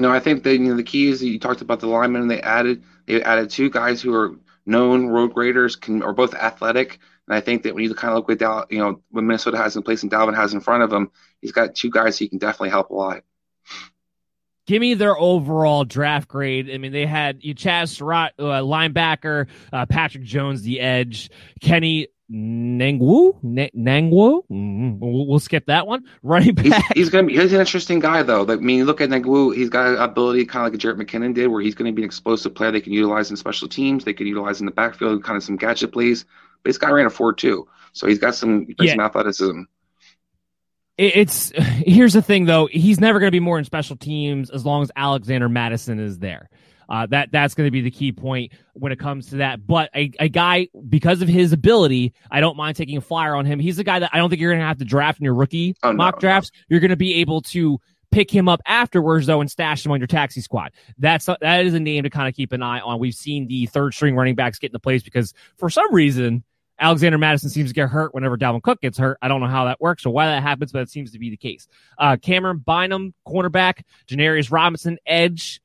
No, I think that you know the key is that you talked about the linemen and they added. They added two guys who are known road graders, can are both athletic. And I think that when you kind of look what Dal, you know, what Minnesota has in place and Dalvin has in front of him, he's got two guys he can definitely help a lot. Give me their overall draft grade. I mean, they had you Chaz Surratt, uh, linebacker, uh, Patrick Jones, the edge, Kenny Nangwu, N- Nangwu. Mm, we'll, we'll skip that one. (laughs) Running He's, back. he's gonna be he's an interesting guy though. Like, I mean, look at Nagu, he's got an ability kind of like Jarrett McKinnon did, where he's going to be an explosive player they can utilize in special teams, they can utilize in the backfield, kind of some gadget plays. But this guy ran a four two, so he's got some, he's got Yeah. some athleticism. It- it's (sighs) here's the thing though. He's never going to be more in special teams as long as Alexander Mattison is there. Uh, that that's going to be the key point when it comes to that. But a, a guy because of his ability, I don't mind taking a flyer on him. He's a guy that I don't think you're going to have to draft in your rookie Oh, mock no. drafts. You're going to be able to pick him up afterwards though and stash him on your taxi squad. That's that is a name to kind of keep an eye on. We've seen the third string running backs get into place because for some reason Alexander Mattison seems to get hurt whenever Dalvin Cook gets hurt. I don't know how that works or why that happens, but it seems to be the case. Uh, Camryn Bynum, cornerback, Janarius Robinson, edge.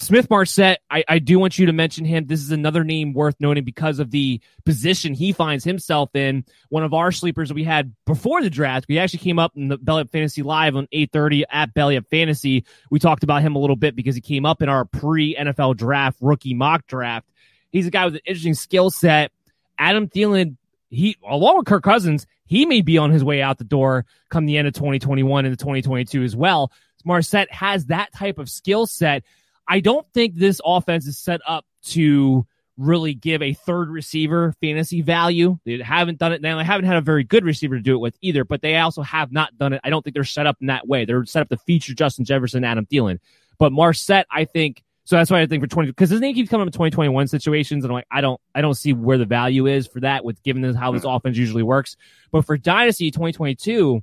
Smith Marsette, I, I do want you to mention him. This is another name worth noting because of the position he finds himself in. One of our sleepers we had before the draft. We actually came up in the Belly Up Fantasy Live on 8:30 at Belly Up Fantasy. We talked about him a little bit because he came up in our pre NFL draft rookie mock draft. He's a guy with an interesting skill set. Adam Thielen, he along with Kirk Cousins, he may be on his way out the door come the end of 2021 into 2022 as well. Marsette has that type of skill set. I don't think this offense is set up to really give a third receiver fantasy value. They haven't done it now. They haven't had a very good receiver to do it with either, but they also have not done it. I don't think they're set up in that way. They're set up to feature Justin Jefferson, Adam Thielen. But Marsette, I think, so that's why I think for 20, because his name keeps coming up in 2021 situations. And I'm like, I don't, I don't see where the value is for that with given this, how this hmm. offense usually works. But for Dynasty 2022,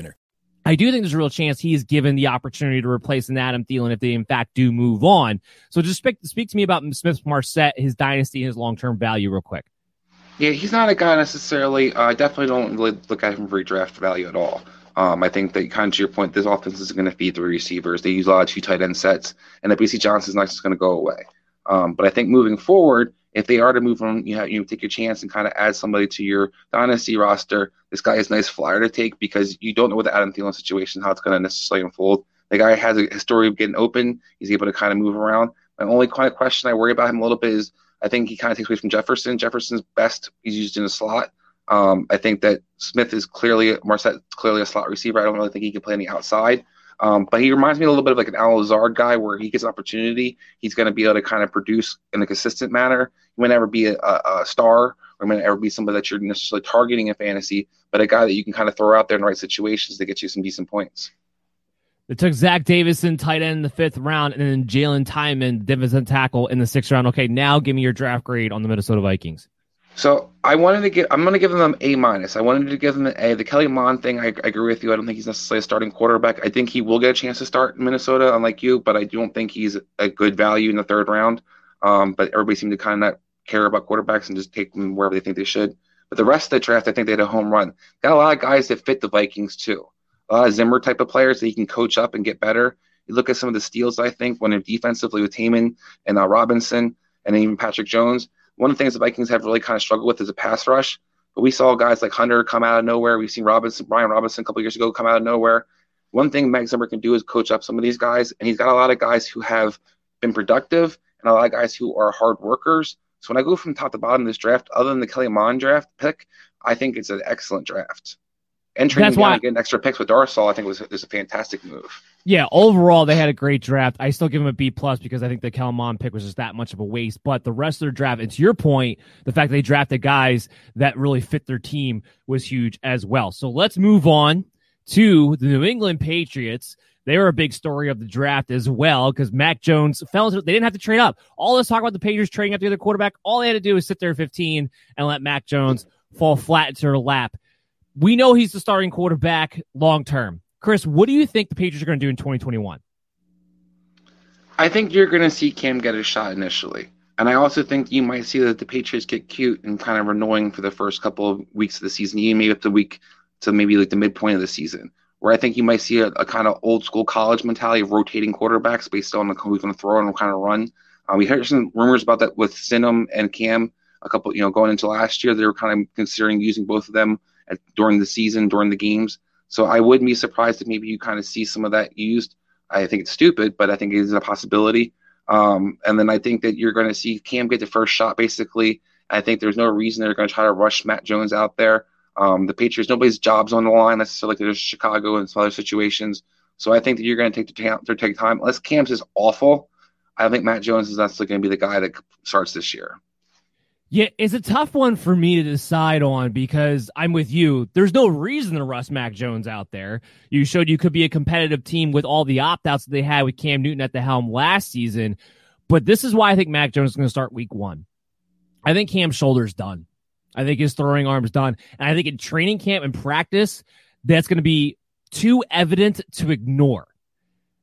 I do think there's a real chance he's given the opportunity to replace an Adam Thielen if they in fact do move on. So just speak, speak to me about Smith Marsette, his dynasty, and his long term value, real quick. Yeah, he's not a guy necessarily. Uh, I definitely don't really look at him for draft value at all. Um, I think that kind of to your point, this offense isn't going to feed three receivers. They use a lot of two tight end sets, and that BC Johnson's not just going to go away. Um, but I think moving forward, if they are to move on, you have you take your chance and kind of add somebody to your dynasty roster. This guy is a nice flyer to take because you don't know what the Adam Thielen situation how it's going to necessarily unfold. The guy has a history of getting open. He's able to kind of move around. My only kind of question I worry about him a little bit is I think he kind of takes away from Jefferson. Jefferson's best he's used in a slot. Um, I think that Smith is clearly Marsette clearly a slot receiver. I don't really think he can play the outside. Um, but he reminds me a little bit of like an Al guy where he gets an opportunity. He's going to be able to kind of produce in a consistent manner. He may never be a, a, a star or may never be somebody that you're necessarily targeting in fantasy, but a guy that you can kind of throw out there in the right situations to get you some decent points. They took Zach Davidson, tight end in the fifth round, and then Jaylen Twyman, defensive tackle in the sixth round. Okay, now give me your draft grade on the Minnesota Vikings. So I wanted to give. I'm going to give them A minus. I wanted to give them an A. The Kellen Mond thing, I, I, agree with you. I don't think he's necessarily a starting quarterback. I think he will get a chance to start in Minnesota, unlike you, but I don't think he's a good value in the third round. Um, but everybody seemed to kind of not care about quarterbacks and just take them wherever they think they should. But the rest of the draft, I think they had a home run. Got a lot of guys that fit the Vikings too. A lot of Zimmer type of players that he can coach up and get better. You look at some of the steals, I think, when they're defensively with Twyman and uh, Robinson and even Patrick Jones one of the things the Vikings have really kind of struggled with is a pass rush. But we saw guys like Hunter come out of nowhere. We've seen Robinson, Brian Robinson a couple years ago come out of nowhere. One thing Max Zimmer can do is coach up some of these guys, and he's got a lot of guys who have been productive and a lot of guys who are hard workers. So when I go from top to bottom of this draft, other than the Kellen Mond draft pick, I think it's an excellent draft. Entering That's why getting extra picks with Darrisaw, I think was is a fantastic move. Yeah, overall they had a great draft. I still give them a B plus because I think the Kellen pick was just that much of a waste. But the rest of their draft, and to your point, the fact they drafted guys that really fit their team was huge as well. So let's move on to the New England Patriots. They were a big story of the draft as well because Mac Jones fell into they didn't have to trade up. All this talk about the Patriots trading up the other quarterback, all they had to do was sit there at 15 and let Mac Jones fall flat into their lap we know he's the starting quarterback long term. Chris, what do you think the Patriots are going to do in 2021? I think you're going to see Cam get a shot initially. And I also think you might see that the Patriots get cute and kind of annoying for the first couple of weeks of the season, even maybe up to week to maybe like the midpoint of the season, where I think you might see a, a kind of old school college mentality of rotating quarterbacks based on who's going to throw and kind of run. Uh, we heard some rumors about that with Stidham and Cam a couple, you know, going into last year. They were kind of considering using both of them at, during the season, during the games. So I wouldn't be surprised if maybe you kind of see some of that used. I think it's stupid, but I think it is a possibility. Um, and then I think that you're going to see Cam get the first shot, basically. I think there's no reason they're going to try to rush Mac Jones out there. Um, the Patriots, nobody's jobs on the line necessarily. Like there's Chicago and some other situations. So I think that you're going to take the time. Take time. Unless Cam's is awful, I think Mac Jones is necessarily going to be the guy that starts this year. Yeah, it's a tough one for me to decide on because I'm with you. There's no reason to rush Mac Jones out there. You showed you could be a competitive team with all the opt outs that they had with Cam Newton at the helm last season. But this is why I think Mac Jones is going to start week one. I think Cam's shoulder's done. I think his throwing arm's done. And I think in training camp and practice, that's going to be too evident to ignore.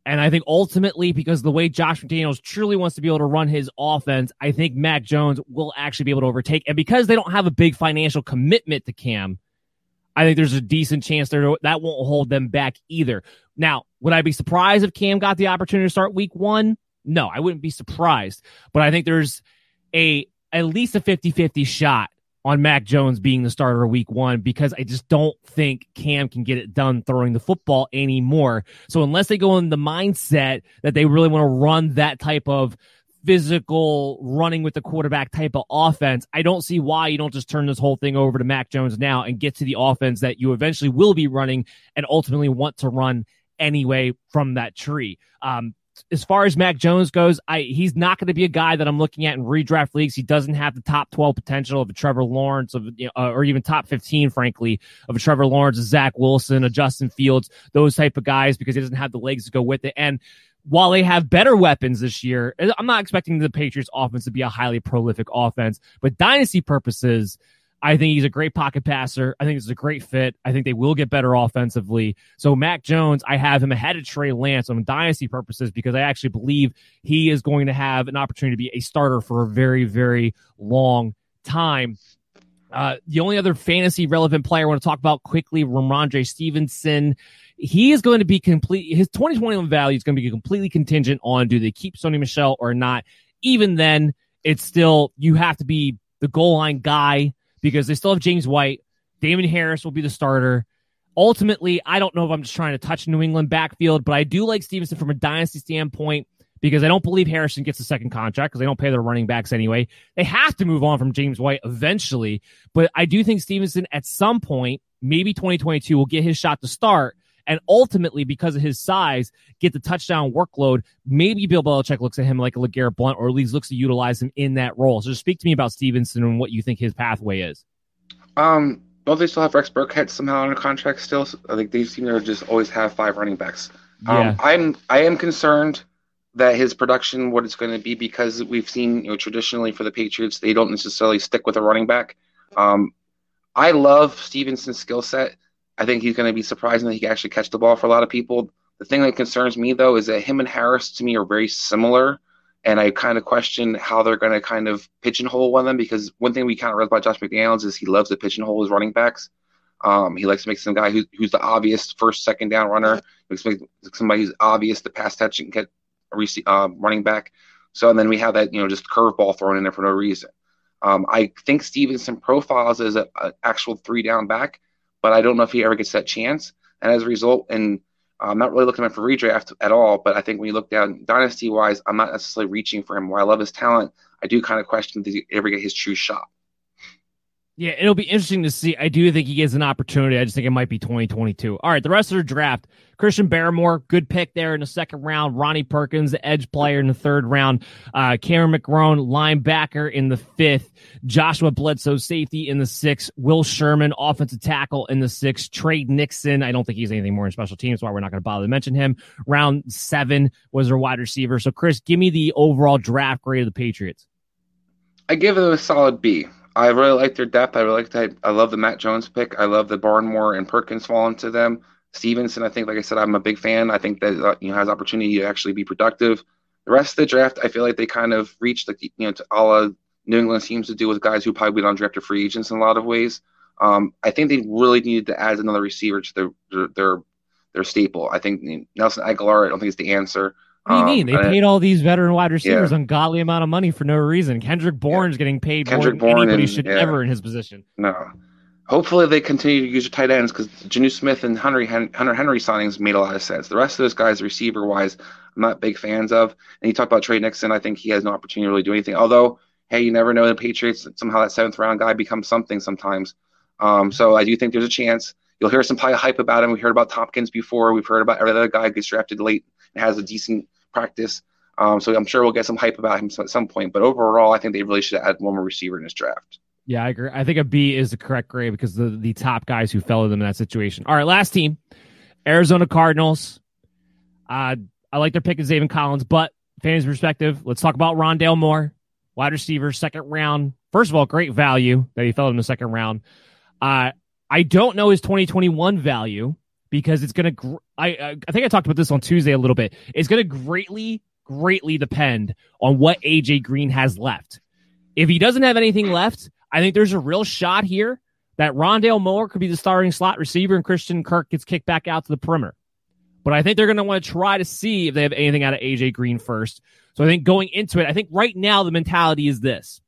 And I think ultimately, because the way Josh McDaniels truly wants to be able to run his offense, I think Mac Jones will actually be able to overtake. And because they don't have a big financial commitment to Cam, I think there's a decent chance there that won't hold them back either. Now, would I be surprised if Cam got the opportunity to start week one? No, I wouldn't be surprised. But I think there's a at least a 50 50 shot on Mac Jones being the starter week one because I just don't think Cam can get it done throwing the football anymore. So unless they go in the mindset that they really want to run that type of physical running with the quarterback type of offense, I don't see why you don't just turn this whole thing over to Mac Jones now and get to the offense that you eventually will be running and ultimately want to run anyway from that tree. Um, as far as Mac Jones goes, I he's not going to be a guy that I'm looking at in redraft leagues. He doesn't have the top 12 potential of a Trevor Lawrence of you know, or even top 15, frankly, of a Trevor Lawrence, a Zach Wilson, a Justin Fields, those type of guys because he doesn't have the legs to go with it. And while they have better weapons this year, I'm not expecting the Patriots offense to be a highly prolific offense, but dynasty purposes, I think he's a great pocket passer. I think it's a great fit. I think they will get better offensively. So Mac Jones, I have him ahead of Trey Lance on dynasty purposes because I actually believe he is going to have an opportunity to be a starter for a very, very long time. Uh, the only other fantasy relevant player I want to talk about quickly, Rhamondre Stevenson. He is going to be complete. His 2021 value is going to be completely contingent on do they keep Sony Michel or not. Even then, it's still you have to be the goal line guy because they still have James White. Damien Harris will be the starter. Ultimately, I don't know if I'm just trying to touch New England backfield, but I do like Stevenson from a dynasty standpoint because I don't believe Harrison gets a second contract because they don't pay their running backs anyway. They have to move on from James White eventually, but I do think Stevenson at some point, maybe 2022, will get his shot to start and ultimately, because of his size, get the touchdown workload. Maybe Bill Belichick looks at him like a LeGarrette Blount, or at least looks to utilize him in that role. So, just speak to me about Stevenson and what you think his pathway is. Um, don't they still have Rex Burkhead somehow under contract still? I think they seem to just always have five running backs. Um, I'm I am concerned that his production, what it's going to be, because we've seen you know traditionally for the Patriots, they don't necessarily stick with a running back. Um, I love Stevenson's skill set. I think he's going to be surprising that he can actually catch the ball for a lot of people. The thing that concerns me though is that him and Harris to me are very similar, and I kind of question how they're going to kind of pigeonhole one of them because one thing we kind of read about Josh McDaniels is he loves to pigeonhole his running backs. Um, he likes to make some guy who, who's the obvious first, second down runner. He likes to make somebody who's obvious the pass catch and get uh, running back. So and then we have that you know just curveball thrown in there for no reason. Um, I think Stevenson profiles as an actual three down back, but I don't know if he ever gets that chance. And as a result, and uh, I'm not really looking at for redraft at all, but I think when you look down dynasty wise, I'm not necessarily reaching for him. While I love his talent, I do kind of question does he ever get his true shot. Yeah, it'll be interesting to see. I do think he gets an opportunity. I just think it might be 2022. All right, the rest of the draft. Christian Barmore, good pick there in the second round. Ronnie Perkins, the edge player in the third round. Uh, Cameron McGrone, linebacker in the fifth. Joshua Bledsoe, safety in the sixth. Will Sherman, offensive tackle in the sixth. Tre Nixon, I don't think he's anything more in special teams, why we're not going to bother to mention him. Round seven was their wide receiver. So, Chris, give me the overall draft grade of the Patriots. I give them a solid B. I really like their depth. I really like that. I love the Mac Jones pick. I love the Barmore and Perkins falling to them. Stevenson, I think, like I said, I'm a big fan. I think that uh, you know has opportunity to actually be productive. The rest of the draft, I feel like they kind of reached like you know to all of New England seems to do with guys who probably been undrafted free agents in a lot of ways. Um, I think they really needed to add another receiver to their their their, their staple. I think Nelson Agholor, I don't think is the answer. What do you mean? They Um, paid all these veteran wide receivers Yeah. ungodly amount of money for no reason. Kendrick Bourne's getting paid Kendrick more than Bourne anybody and- should yeah. ever in his position. No. Hopefully they continue to use your tight ends because Jonnu Smith and Hunter, Hunter Henry signings made a lot of sense. The rest of those guys, receiver wise, I'm not big fans of. And you talk about Tre Nixon, I think he has no opportunity to really do anything. Although, hey, you never know the Patriots somehow that seventh round guy becomes something sometimes. Um, so I do think there's a chance. You'll hear some hype about him. We heard about Tompkins before. We've heard about every other guy who gets drafted late and has a decent practice. Um, so I'm sure we'll get some hype about him at some point. But overall, I think they really should add one more receiver in this draft. Yeah, I agree. I think a B is the correct grade because the the top guys who fell to them in that situation. All right, last team, Arizona Cardinals. Uh, I like their pick of Zaven Collins, but fans' perspective, let's talk about Rondale Moore, wide receiver, second round. First of all, great value that he fell in the second round. Uh, I don't know his 2021 value because it's going to. I I think I talked about this on Tuesday a little bit. It's going to greatly greatly depend on what AJ Green has left. If he doesn't have anything left, I think there's a real shot here that Rondale Moore could be the starting slot receiver and Christian Kirk gets kicked back out to the perimeter. But I think they're going to want to try to see if they have anything out of AJ Green first. So I think going into it, I think right now the mentality is this.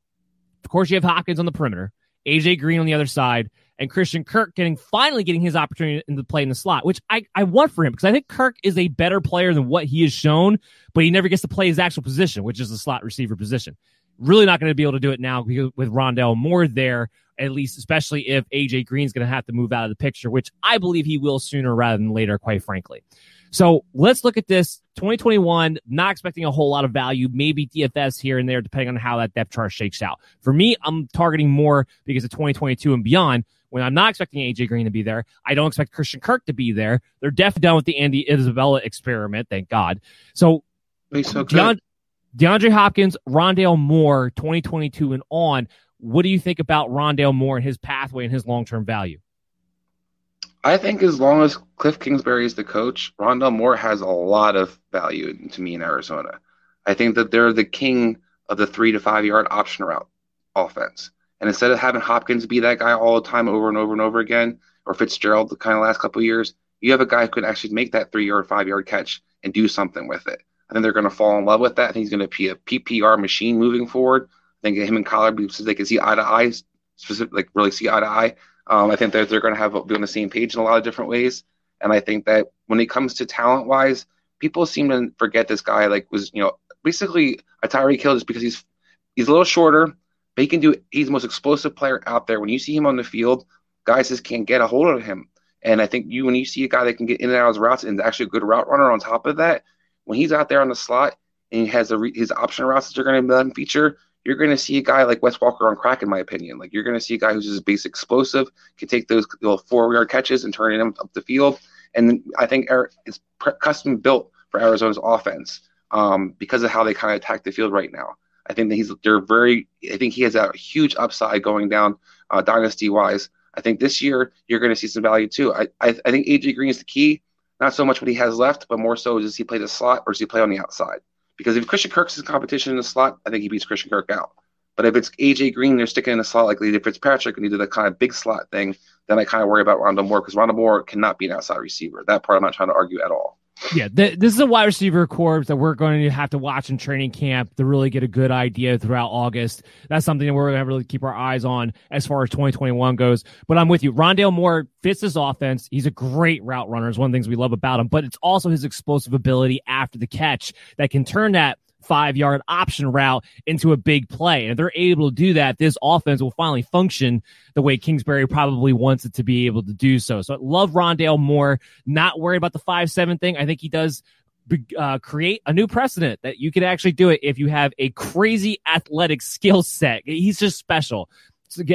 Of course, you have Hopkins on the perimeter, AJ Green on the other side, and Christian Kirk getting finally getting his opportunity to play in the slot, which I, I want for him because I think Kirk is a better player than what he has shown, but he never gets to play his actual position, which is the slot receiver position. Really not going to be able to do it now with Rondale Moore there, at least, especially if AJ Green's going to have to move out of the picture, which I believe he will sooner rather than later, quite frankly. So let's look at this 2021, not expecting a whole lot of value, maybe DFS here and there, depending on how that depth chart shakes out. For me, I'm targeting more because of 2022 and beyond. When I'm not expecting AJ Green to be there, I don't expect Christian Kirk to be there. They're definitely done with the Andy Isabella experiment, thank God. So, so Deon- DeAndre Hopkins, Rondale Moore, 2022 and on. What do you think about Rondale Moore and his pathway and his long term value? I think as long as Cliff Kingsbury is the coach, Rondale Moore has a lot of value to me in Arizona. I think that they're the king of the three to five yard option route offense. And instead of having Hopkins be that guy all the time over and over and over again, or Fitzgerald the kind of last couple of years, you have a guy who can actually make that three yard, five yard catch and do something with it. I think they're going to fall in love with that. I think he's going to be a PPR machine moving forward. I think him and Kyler, so they can see eye to eye, specific, like really see eye to eye. Um, I think that they're going to have be on the same page in a lot of different ways. And I think that when it comes to talent wise, people seem to forget this guy like was you know basically a Tyreek Hill just because he's he's a little shorter, but he can do. He's the most explosive player out there. When you see him on the field, guys just can't get a hold of him. And I think you when you see a guy that can get in and out of his routes and actually a good route runner on top of that, when he's out there on the slot and he has re, his option routes that you're going to let feature, you're going to see a guy like Wes Welker on crack, in my opinion. Like you're going to see a guy who's just basic explosive, can take those little four yard catches and turn them up the field. And I think it's custom built for Arizona's offense um, because of how they kind of attack the field right now. I think that he's they're very. I think he has a huge upside going down uh, dynasty wise. I think this year you're going to see some value too. I, I, I think AJ Green is the key. Not so much what he has left, but more so does he play the slot or does he play on the outside? Because if Christian Kirk's in competition in the slot, I think he beats Christian Kirk out. But if it's AJ Green, they're sticking in the slot like if Fitzpatrick and he did the kind of big slot thing, then I kind of worry about Rondale Moore because Rondale Moore cannot be an outside receiver. That part I'm not trying to argue at all. Yeah, th- this is a wide receiver corps that we're going to have to watch in training camp to really get a good idea throughout August. That's something that we're going to really keep our eyes on as far as 2021 goes. But I'm with you. Rondale Moore fits this offense. He's a great route runner. Is one of the things we love about him. But it's also his explosive ability after the catch that can turn that five yard option route into a big play. And if they're able to do that, this offense will finally function the way Kingsbury probably wants it to be able to do so. So I love Rondale Moore, not worried about the five seven thing. I think he does uh, create a new precedent that you can actually do it if you have a crazy athletic skill set. He's just special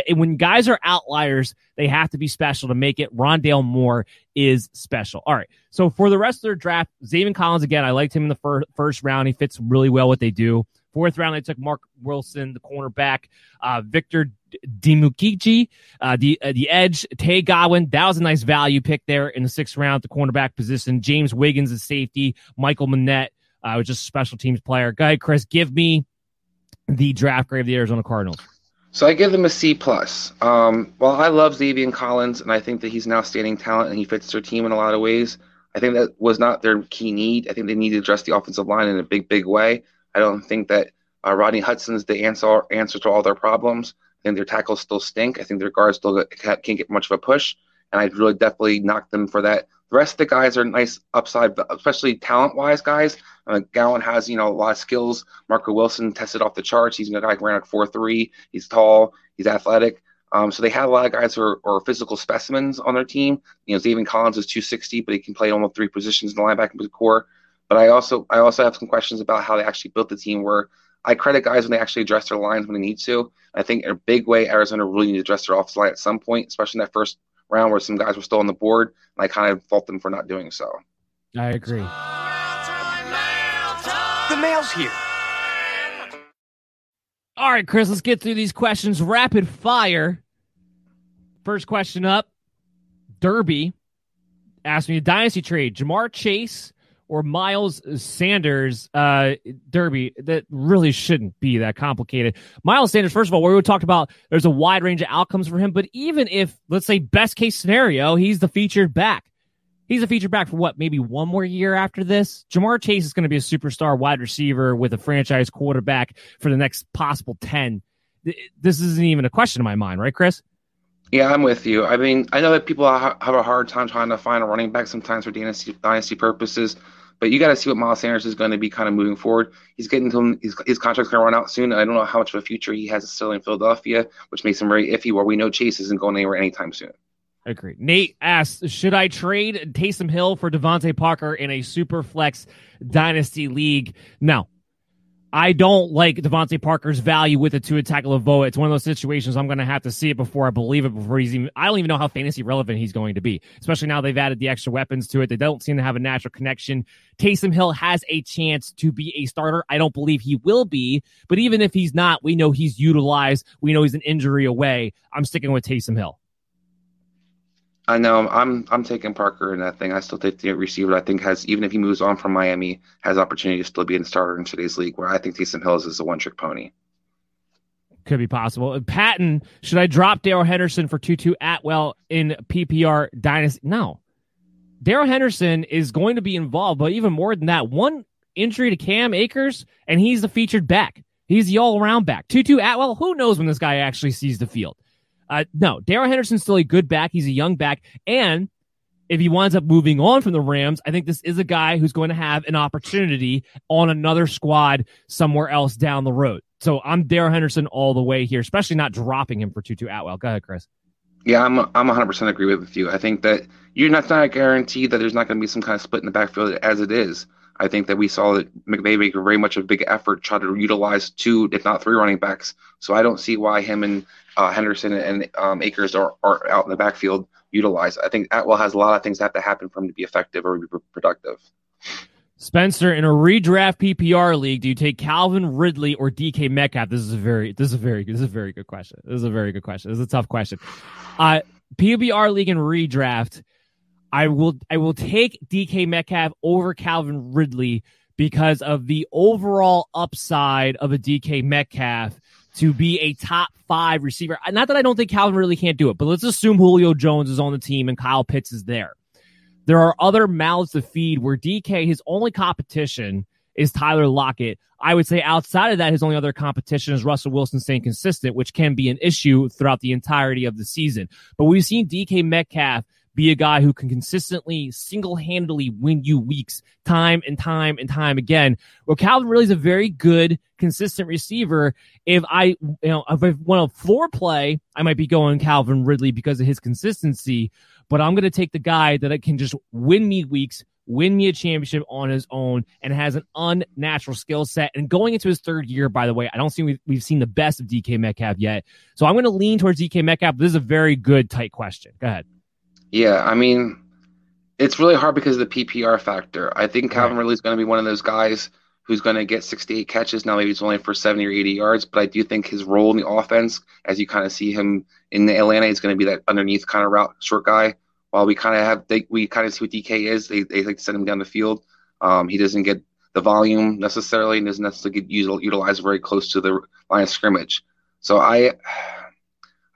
when guys are outliers, they have to be special to make it. Rondale Moore is special. All right. So for the rest of their draft, Zaven Collins, again, I liked him in the fir- first round. He fits really well what they do. Fourth round, they took Mark Wilson, the cornerback, uh, Victor Dimukeje, uh, the uh, the edge, Tay Godwin. That was a nice value pick there in the sixth round, the cornerback position. James Wiggins, the safety. Michael Menet, uh, was just a special teams player. Guy, Chris. Give me the draft grade of the Arizona Cardinals. So I give them a C plus. Um, well, I love Zaven Collins, and I think that he's now standing talent, and he fits their team in a lot of ways. I think that was not their key need. I think they need to address the offensive line in a big, big way. I don't think that uh, Rodney Hudson's the answer answer to all their problems. I think their tackles still stink. I think their guards still can't get much of a push, and I'd really definitely knock them for that. The rest of the guys are nice upside, especially talent wise guys. Uh, Gowan has, you know, a lot of skills. Marco Wilson tested off the charts. He's a guy who ran like 4 3. He's tall. He's athletic. Um, so they have a lot of guys who are, are, physical specimens on their team. You know, Zaven Collins is 260, but he can play almost three positions in the linebacking core. But I also I also have some questions about how they actually built the team. Where I credit guys when they actually address their lines when they need to. I think in a big way, Arizona really need to address their offensive line at some point, especially in that first round where some guys were still on the board. And I kind of fault them for not doing so. I agree. The mail's here. All right, Chris, let's get through these questions rapid fire. First question up Derby asked me a dynasty trade Ja'Marr Chase or Miles Sanders. Uh, Derby, that really shouldn't be that complicated. Miles Sanders, first of all, where we talked about there's a wide range of outcomes for him, but even if, let's say, best case scenario, he's the featured back He's a feature back for what, maybe one more year after this? Ja'Marr Chase is going to be a superstar wide receiver with a franchise quarterback for the next possible 10. This isn't even a question in my mind, right, Chris? Yeah, I'm with you. I mean, I know that people have a hard time trying to find a running back sometimes for dynasty, dynasty purposes, but you got to see what Miles Sanders is going to be kind of moving forward. He's getting to his, his contract's going to run out soon. I don't know how much of a future he has still in Philadelphia, which makes him very iffy, where we know Chase isn't going anywhere anytime soon. Agreed. Nate asks, should I trade Taysom Hill for DeVante Parker in a super flex dynasty league? No. I don't like DeVante Parker's value with the Tua Tagovailoa. It's one of those situations I'm going to have to see it before I believe it. Before he's even, I don't even know how fantasy relevant he's going to be. Especially now they've added the extra weapons to it. They don't seem to have a natural connection. Taysom Hill has a chance to be a starter. I don't believe he will be, but even if he's not, we know he's utilized. We know he's an injury away. I'm sticking with Taysom Hill. I know I'm I'm taking Parker in that thing. I still think the receiver I think has even if he moves on from Miami has opportunity to still be a starter in today's league. Where I think Taysom Hills is a one trick pony. Could be possible. Uh, Patton, should I drop Darrell Henderson for Tutu Atwell in PPR Dynasty? No. Darrell Henderson is going to be involved, but even more than that, one injury to Cam Akers, and he's the featured back. He's the all around back. Tutu Atwell, who knows when this guy actually sees the field? Uh, no, Darrell Henderson's still a good back. He's a young back. And if he winds up moving on from the Rams, I think this is a guy who's going to have an opportunity on another squad somewhere else down the road. So I'm Darrell Henderson all the way here, especially not dropping him for Tutu Atwell. Go ahead, Chris. Yeah, I'm I'm 100% agree with you. I think that you're not, not guaranteed that there's not going to be some kind of split in the backfield as it is. I think that we saw that McVay make very much a big effort try to utilize two, if not three, running backs. So I don't see why him and uh, Henderson and um, Akers are, are out in the backfield utilized. I think Atwell has a lot of things that have to happen for him to be effective or be productive. Spencer, in a redraft PPR league, do you take Calvin Ridley or DK Metcalf? This is a very, this is a very, this is a very good question. This is a very good question. This is a tough question. Uh, PPR league and redraft. I will I will take DK Metcalf over Calvin Ridley because of the overall upside of a DK Metcalf to be a top five receiver. Not that I don't think Calvin Ridley can't do it, but let's assume Julio Jones is on the team and Kyle Pitts is there. There are other mouths to feed where DK, his only competition is Tyler Lockett. I would say outside of that, his only other competition is Russell Wilson staying consistent, which can be an issue throughout the entirety of the season. But we've seen DK Metcalf be a guy who can consistently, single handedly win you weeks time and time and time again. Well, Calvin Ridley is a very good, consistent receiver. If I, you know, if I want a floor play, I might be going Calvin Ridley because of his consistency, but I'm going to take the guy that can just win me weeks, win me a championship on his own and has an unnatural skill set. And going into his third year, by the way, I don't see we've, we've seen the best of DK Metcalf yet. So I'm going to lean towards DK Metcalf. This is a very good, tight question. Go ahead. Yeah, I mean, it's really hard because of the PPR factor. I think Calvin right. Ridley is going to be one of those guys who's going to get 68 catches. Now, maybe it's only for 70 or 80 yards, but I do think his role in the offense, as you kind of see him in the Atlanta, is going to be that underneath kind of route short guy. While we kind of have, they, we kind of see what DK is, they, they like to send him down the field. Um, he doesn't get the volume necessarily and doesn't necessarily get utilized very close to the line of scrimmage. So I,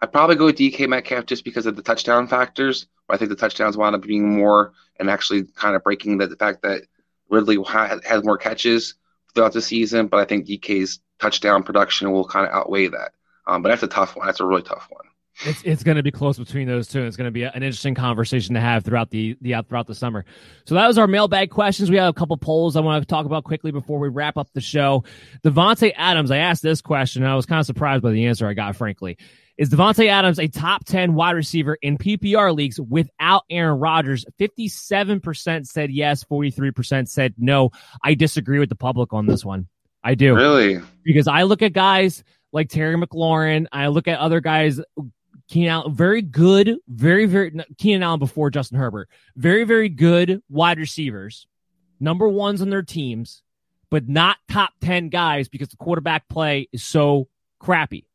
I'd probably go with DK Metcalf just because of the touchdown factors. I think the touchdowns wound up being more and actually kind of breaking the, the fact that Ridley ha- has more catches throughout the season, but I think DK's touchdown production will kind of outweigh that. Um, but that's a tough one. That's a really tough one. It's it's going to be close between those two. It's going to be an interesting conversation to have throughout the the throughout the summer. So that was our mailbag questions. We have a couple polls I want to talk about quickly before we wrap up the show. Davante Adams, I asked this question. and I was kind of surprised by the answer I got. Frankly, is Davante Adams a top 10 wide receiver in PPR leagues without Aaron Rodgers? 57% said yes, 43% said no. I disagree with the public on this one. I do. Really? Because I look at guys like Terry McLaurin, I look at other guys Keenan Allen, very good, very, very Keenan Allen before Justin Herbert. Very, very good wide receivers, number ones on their teams, but not top 10 guys because the quarterback play is so crappy.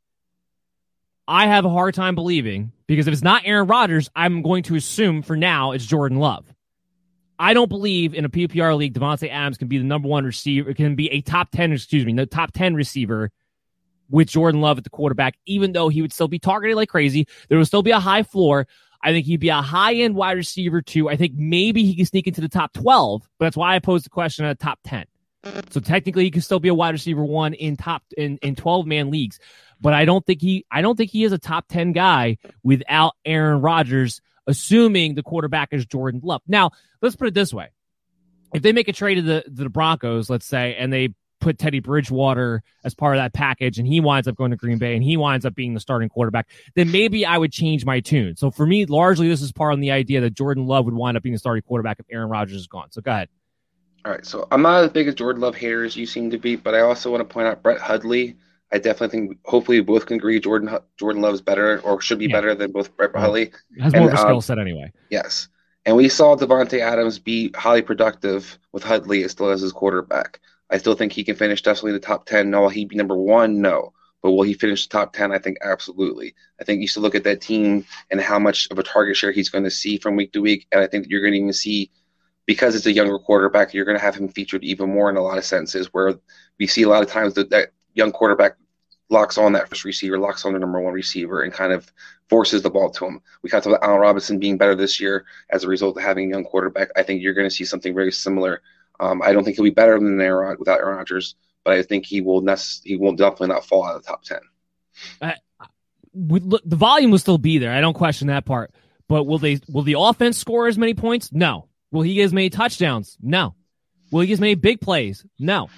I have a hard time believing because if it's not Aaron Rodgers, I'm going to assume for now it's Jordan Love. I don't believe in a PPR league Davante Adams can be the number one receiver, can be a top 10, excuse me, the top 10 receiver with Jordan Love at the quarterback, even though he would still be targeted like crazy. There would still be a high floor. I think he'd be a high end wide receiver too. I think maybe he can sneak into the top 12, but that's why I posed the question at the top 10. So technically he could still be a wide receiver one in top in, in 12 man leagues but I don't think he I don't think he is a top 10 guy without Aaron Rodgers, assuming the quarterback is Jordan Love. Now, let's put it this way. If they make a trade to the, the Broncos, let's say, and they put Teddy Bridgewater as part of that package and he winds up going to Green Bay and he winds up being the starting quarterback, then maybe I would change my tune. So for me, largely this is part on the idea that Jordan Love would wind up being the starting quarterback if Aaron Rodgers is gone. So go ahead. All right. So I'm not as big as Jordan Love hater as you seem to be, but I also want to point out Brett Hundley I definitely think hopefully we both can agree Jordan Jordan Love's better or should be yeah. better than both Brett Hundley. Has more and, of a skill um, set anyway. Yes. And we saw Davante Adams be highly productive with Hundley as still as his quarterback. I still think he can finish definitely in the top 10. No, will he be number one? No. But will he finish the top 10? I think absolutely. I think you should look at that team and how much of a target share he's going to see from week to week. And I think you're going to even see, because it's a younger quarterback, you're going to have him featured even more in a lot of senses where we see a lot of times that, that young quarterback locks on that first receiver, locks on the number one receiver, and kind of forces the ball to him. We talked about Allen Robinson being better this year as a result of having a young quarterback. I think you're going to see something very similar. Um, I don't think he'll be better than Aaron without Aaron Rodgers, but I think he will. Nec- he will definitely not fall out of the top ten. Look, the volume will still be there. I don't question that part. But will they? Will the offense score as many points? No. Will he get as many touchdowns? No. Will he get as many big plays? No.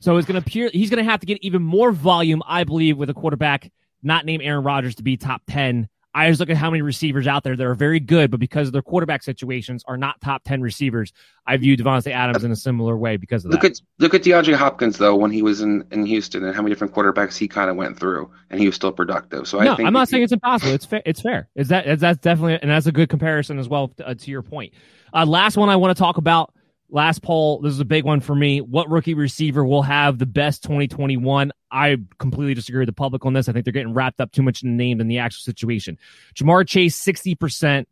So it's going to appear he's going to have to get even more volume, I believe, with a quarterback not named Aaron Rodgers to be top 10. I just look at how many receivers out there that are very good, but because of their quarterback situations are not top 10 receivers. I view Davante Adams in a similar way because of Look that. at look at DeAndre Hopkins though when he was in, in Houston and how many different quarterbacks he kind of went through and he was still productive. So no, I think I'm not saying you- it's impossible. It's fair. It's fair. Is that is that's definitely and that's a good comparison as well uh, to your point. Uh, last one I want to talk about. Last poll. This is a big one for me. What rookie receiver will have the best 2021? I completely disagree with the public on this. I think they're getting wrapped up too much in the name than the actual situation. Ja'Marr Chase 60%,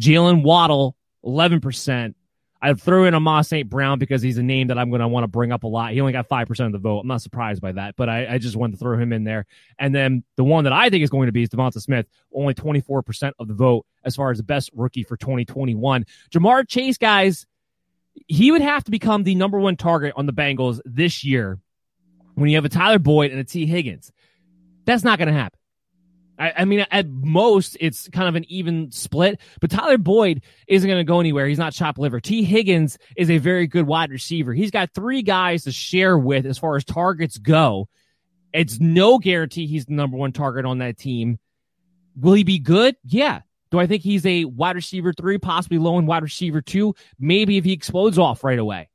Jaylen Waddle 11%. I threw in Amon-Ra St. Brown because he's a name that I'm going to want to bring up a lot. He only got 5% of the vote. I'm not surprised by that, but I, I just wanted to throw him in there. And then the one that I think is going to be is DeVonta Smith, only 24% of the vote as far as the best rookie for 2021. Ja'Marr Chase, guys, he would have to become the number one target on the Bengals this year when you have a Tyler Boyd and a Tee Higgins. That's not going to happen. I, I mean, at most, it's kind of an even split, but Tyler Boyd isn't going to go anywhere. He's not chopped liver. Tee Higgins is a very good wide receiver. He's got three guys to share with as far as targets go. It's no guarantee he's the number one target on that team. Will he be good? Yeah. Do I think he's a wide receiver three, possibly low in wide receiver two? Maybe if he explodes off right away.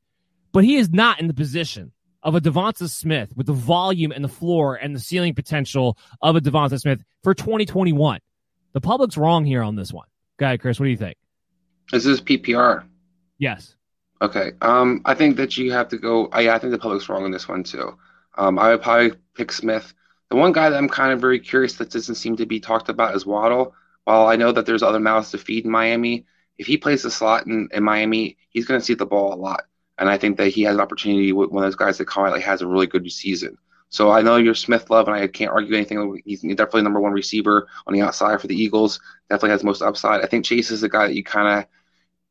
But he is not in the position of a DeVonta Smith with the volume and the floor and the ceiling potential of a DeVonta Smith for 2021. The public's wrong here on this one. Go ahead, Chris. What do you think? Is this PPR? Yes. Okay. Um, I think that you have to go. I, I think the public's wrong on this one too. Um, I would probably pick Smith. The one guy that I'm kind of very curious that doesn't seem to be talked about is Waddle. While I know that there's other mouths to feed in Miami, if he plays the slot in, in Miami, he's going to see the ball a lot. And I think that he has an opportunity with one of those guys that currently has a really good season. So I know you're Smith love, and I can't argue anything. He's definitely number one receiver on the outside for the Eagles. Definitely has most upside. I think Chase is the guy that you kind of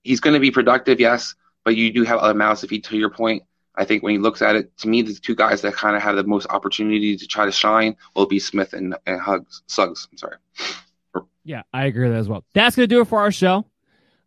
he's going to be productive, yes, but you do have other mouths to feed. To your point, I think when he looks at it, to me, the two guys that kind of have the most opportunity to try to shine will be Smith and, and Hugs, Suggs. I'm sorry. Yeah, I agree with that as well. That's going to do it for our show.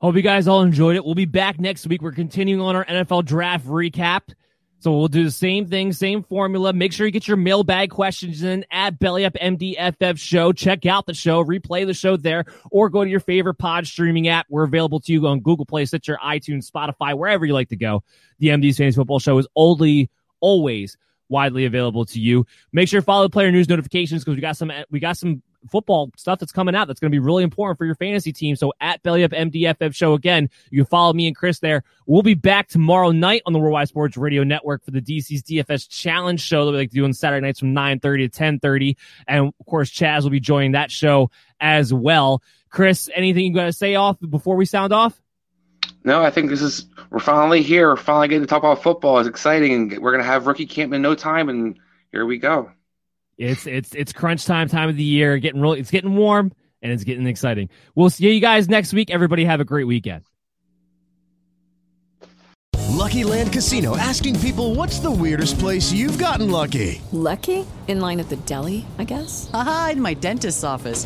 Hope you guys all enjoyed it. We'll be back next week. We're continuing on our NFL draft recap. So we'll do the same thing, same formula. Make sure you get your mailbag questions in at Belly Up MDFF Show. Check out the show, replay the show there, or go to your favorite pod streaming app. We're available to you on Google Play, Stitcher, iTunes, Spotify, wherever you like to go. The MD's Fantasy Football Show is only, always widely available to you. Make sure to follow the player news notifications because we got some we got some football stuff that's coming out that's going to be really important for your fantasy team. So at Belly Up MDFF Show again, you can follow me and Chris there. We'll be back tomorrow night on the Worldwide Sports Radio Network for the DC's DFS Challenge Show that we like to do on Saturday nights from 9:30 to 10:30, and of course Chaz will be joining that show as well. Chris, anything you got to say off before we sound off? No, I think this is we're finally here. We're finally getting to talk about football. It's exciting, and we're gonna have rookie camp in no time, and here we go. It's it's it's crunch time time of the year. Getting really it's getting warm and it's getting exciting. We'll see you guys next week. Everybody have a great weekend. Lucky Land Casino asking people what's the weirdest place you've gotten lucky? Lucky? In line at the deli, I guess? Haha, in my dentist's office.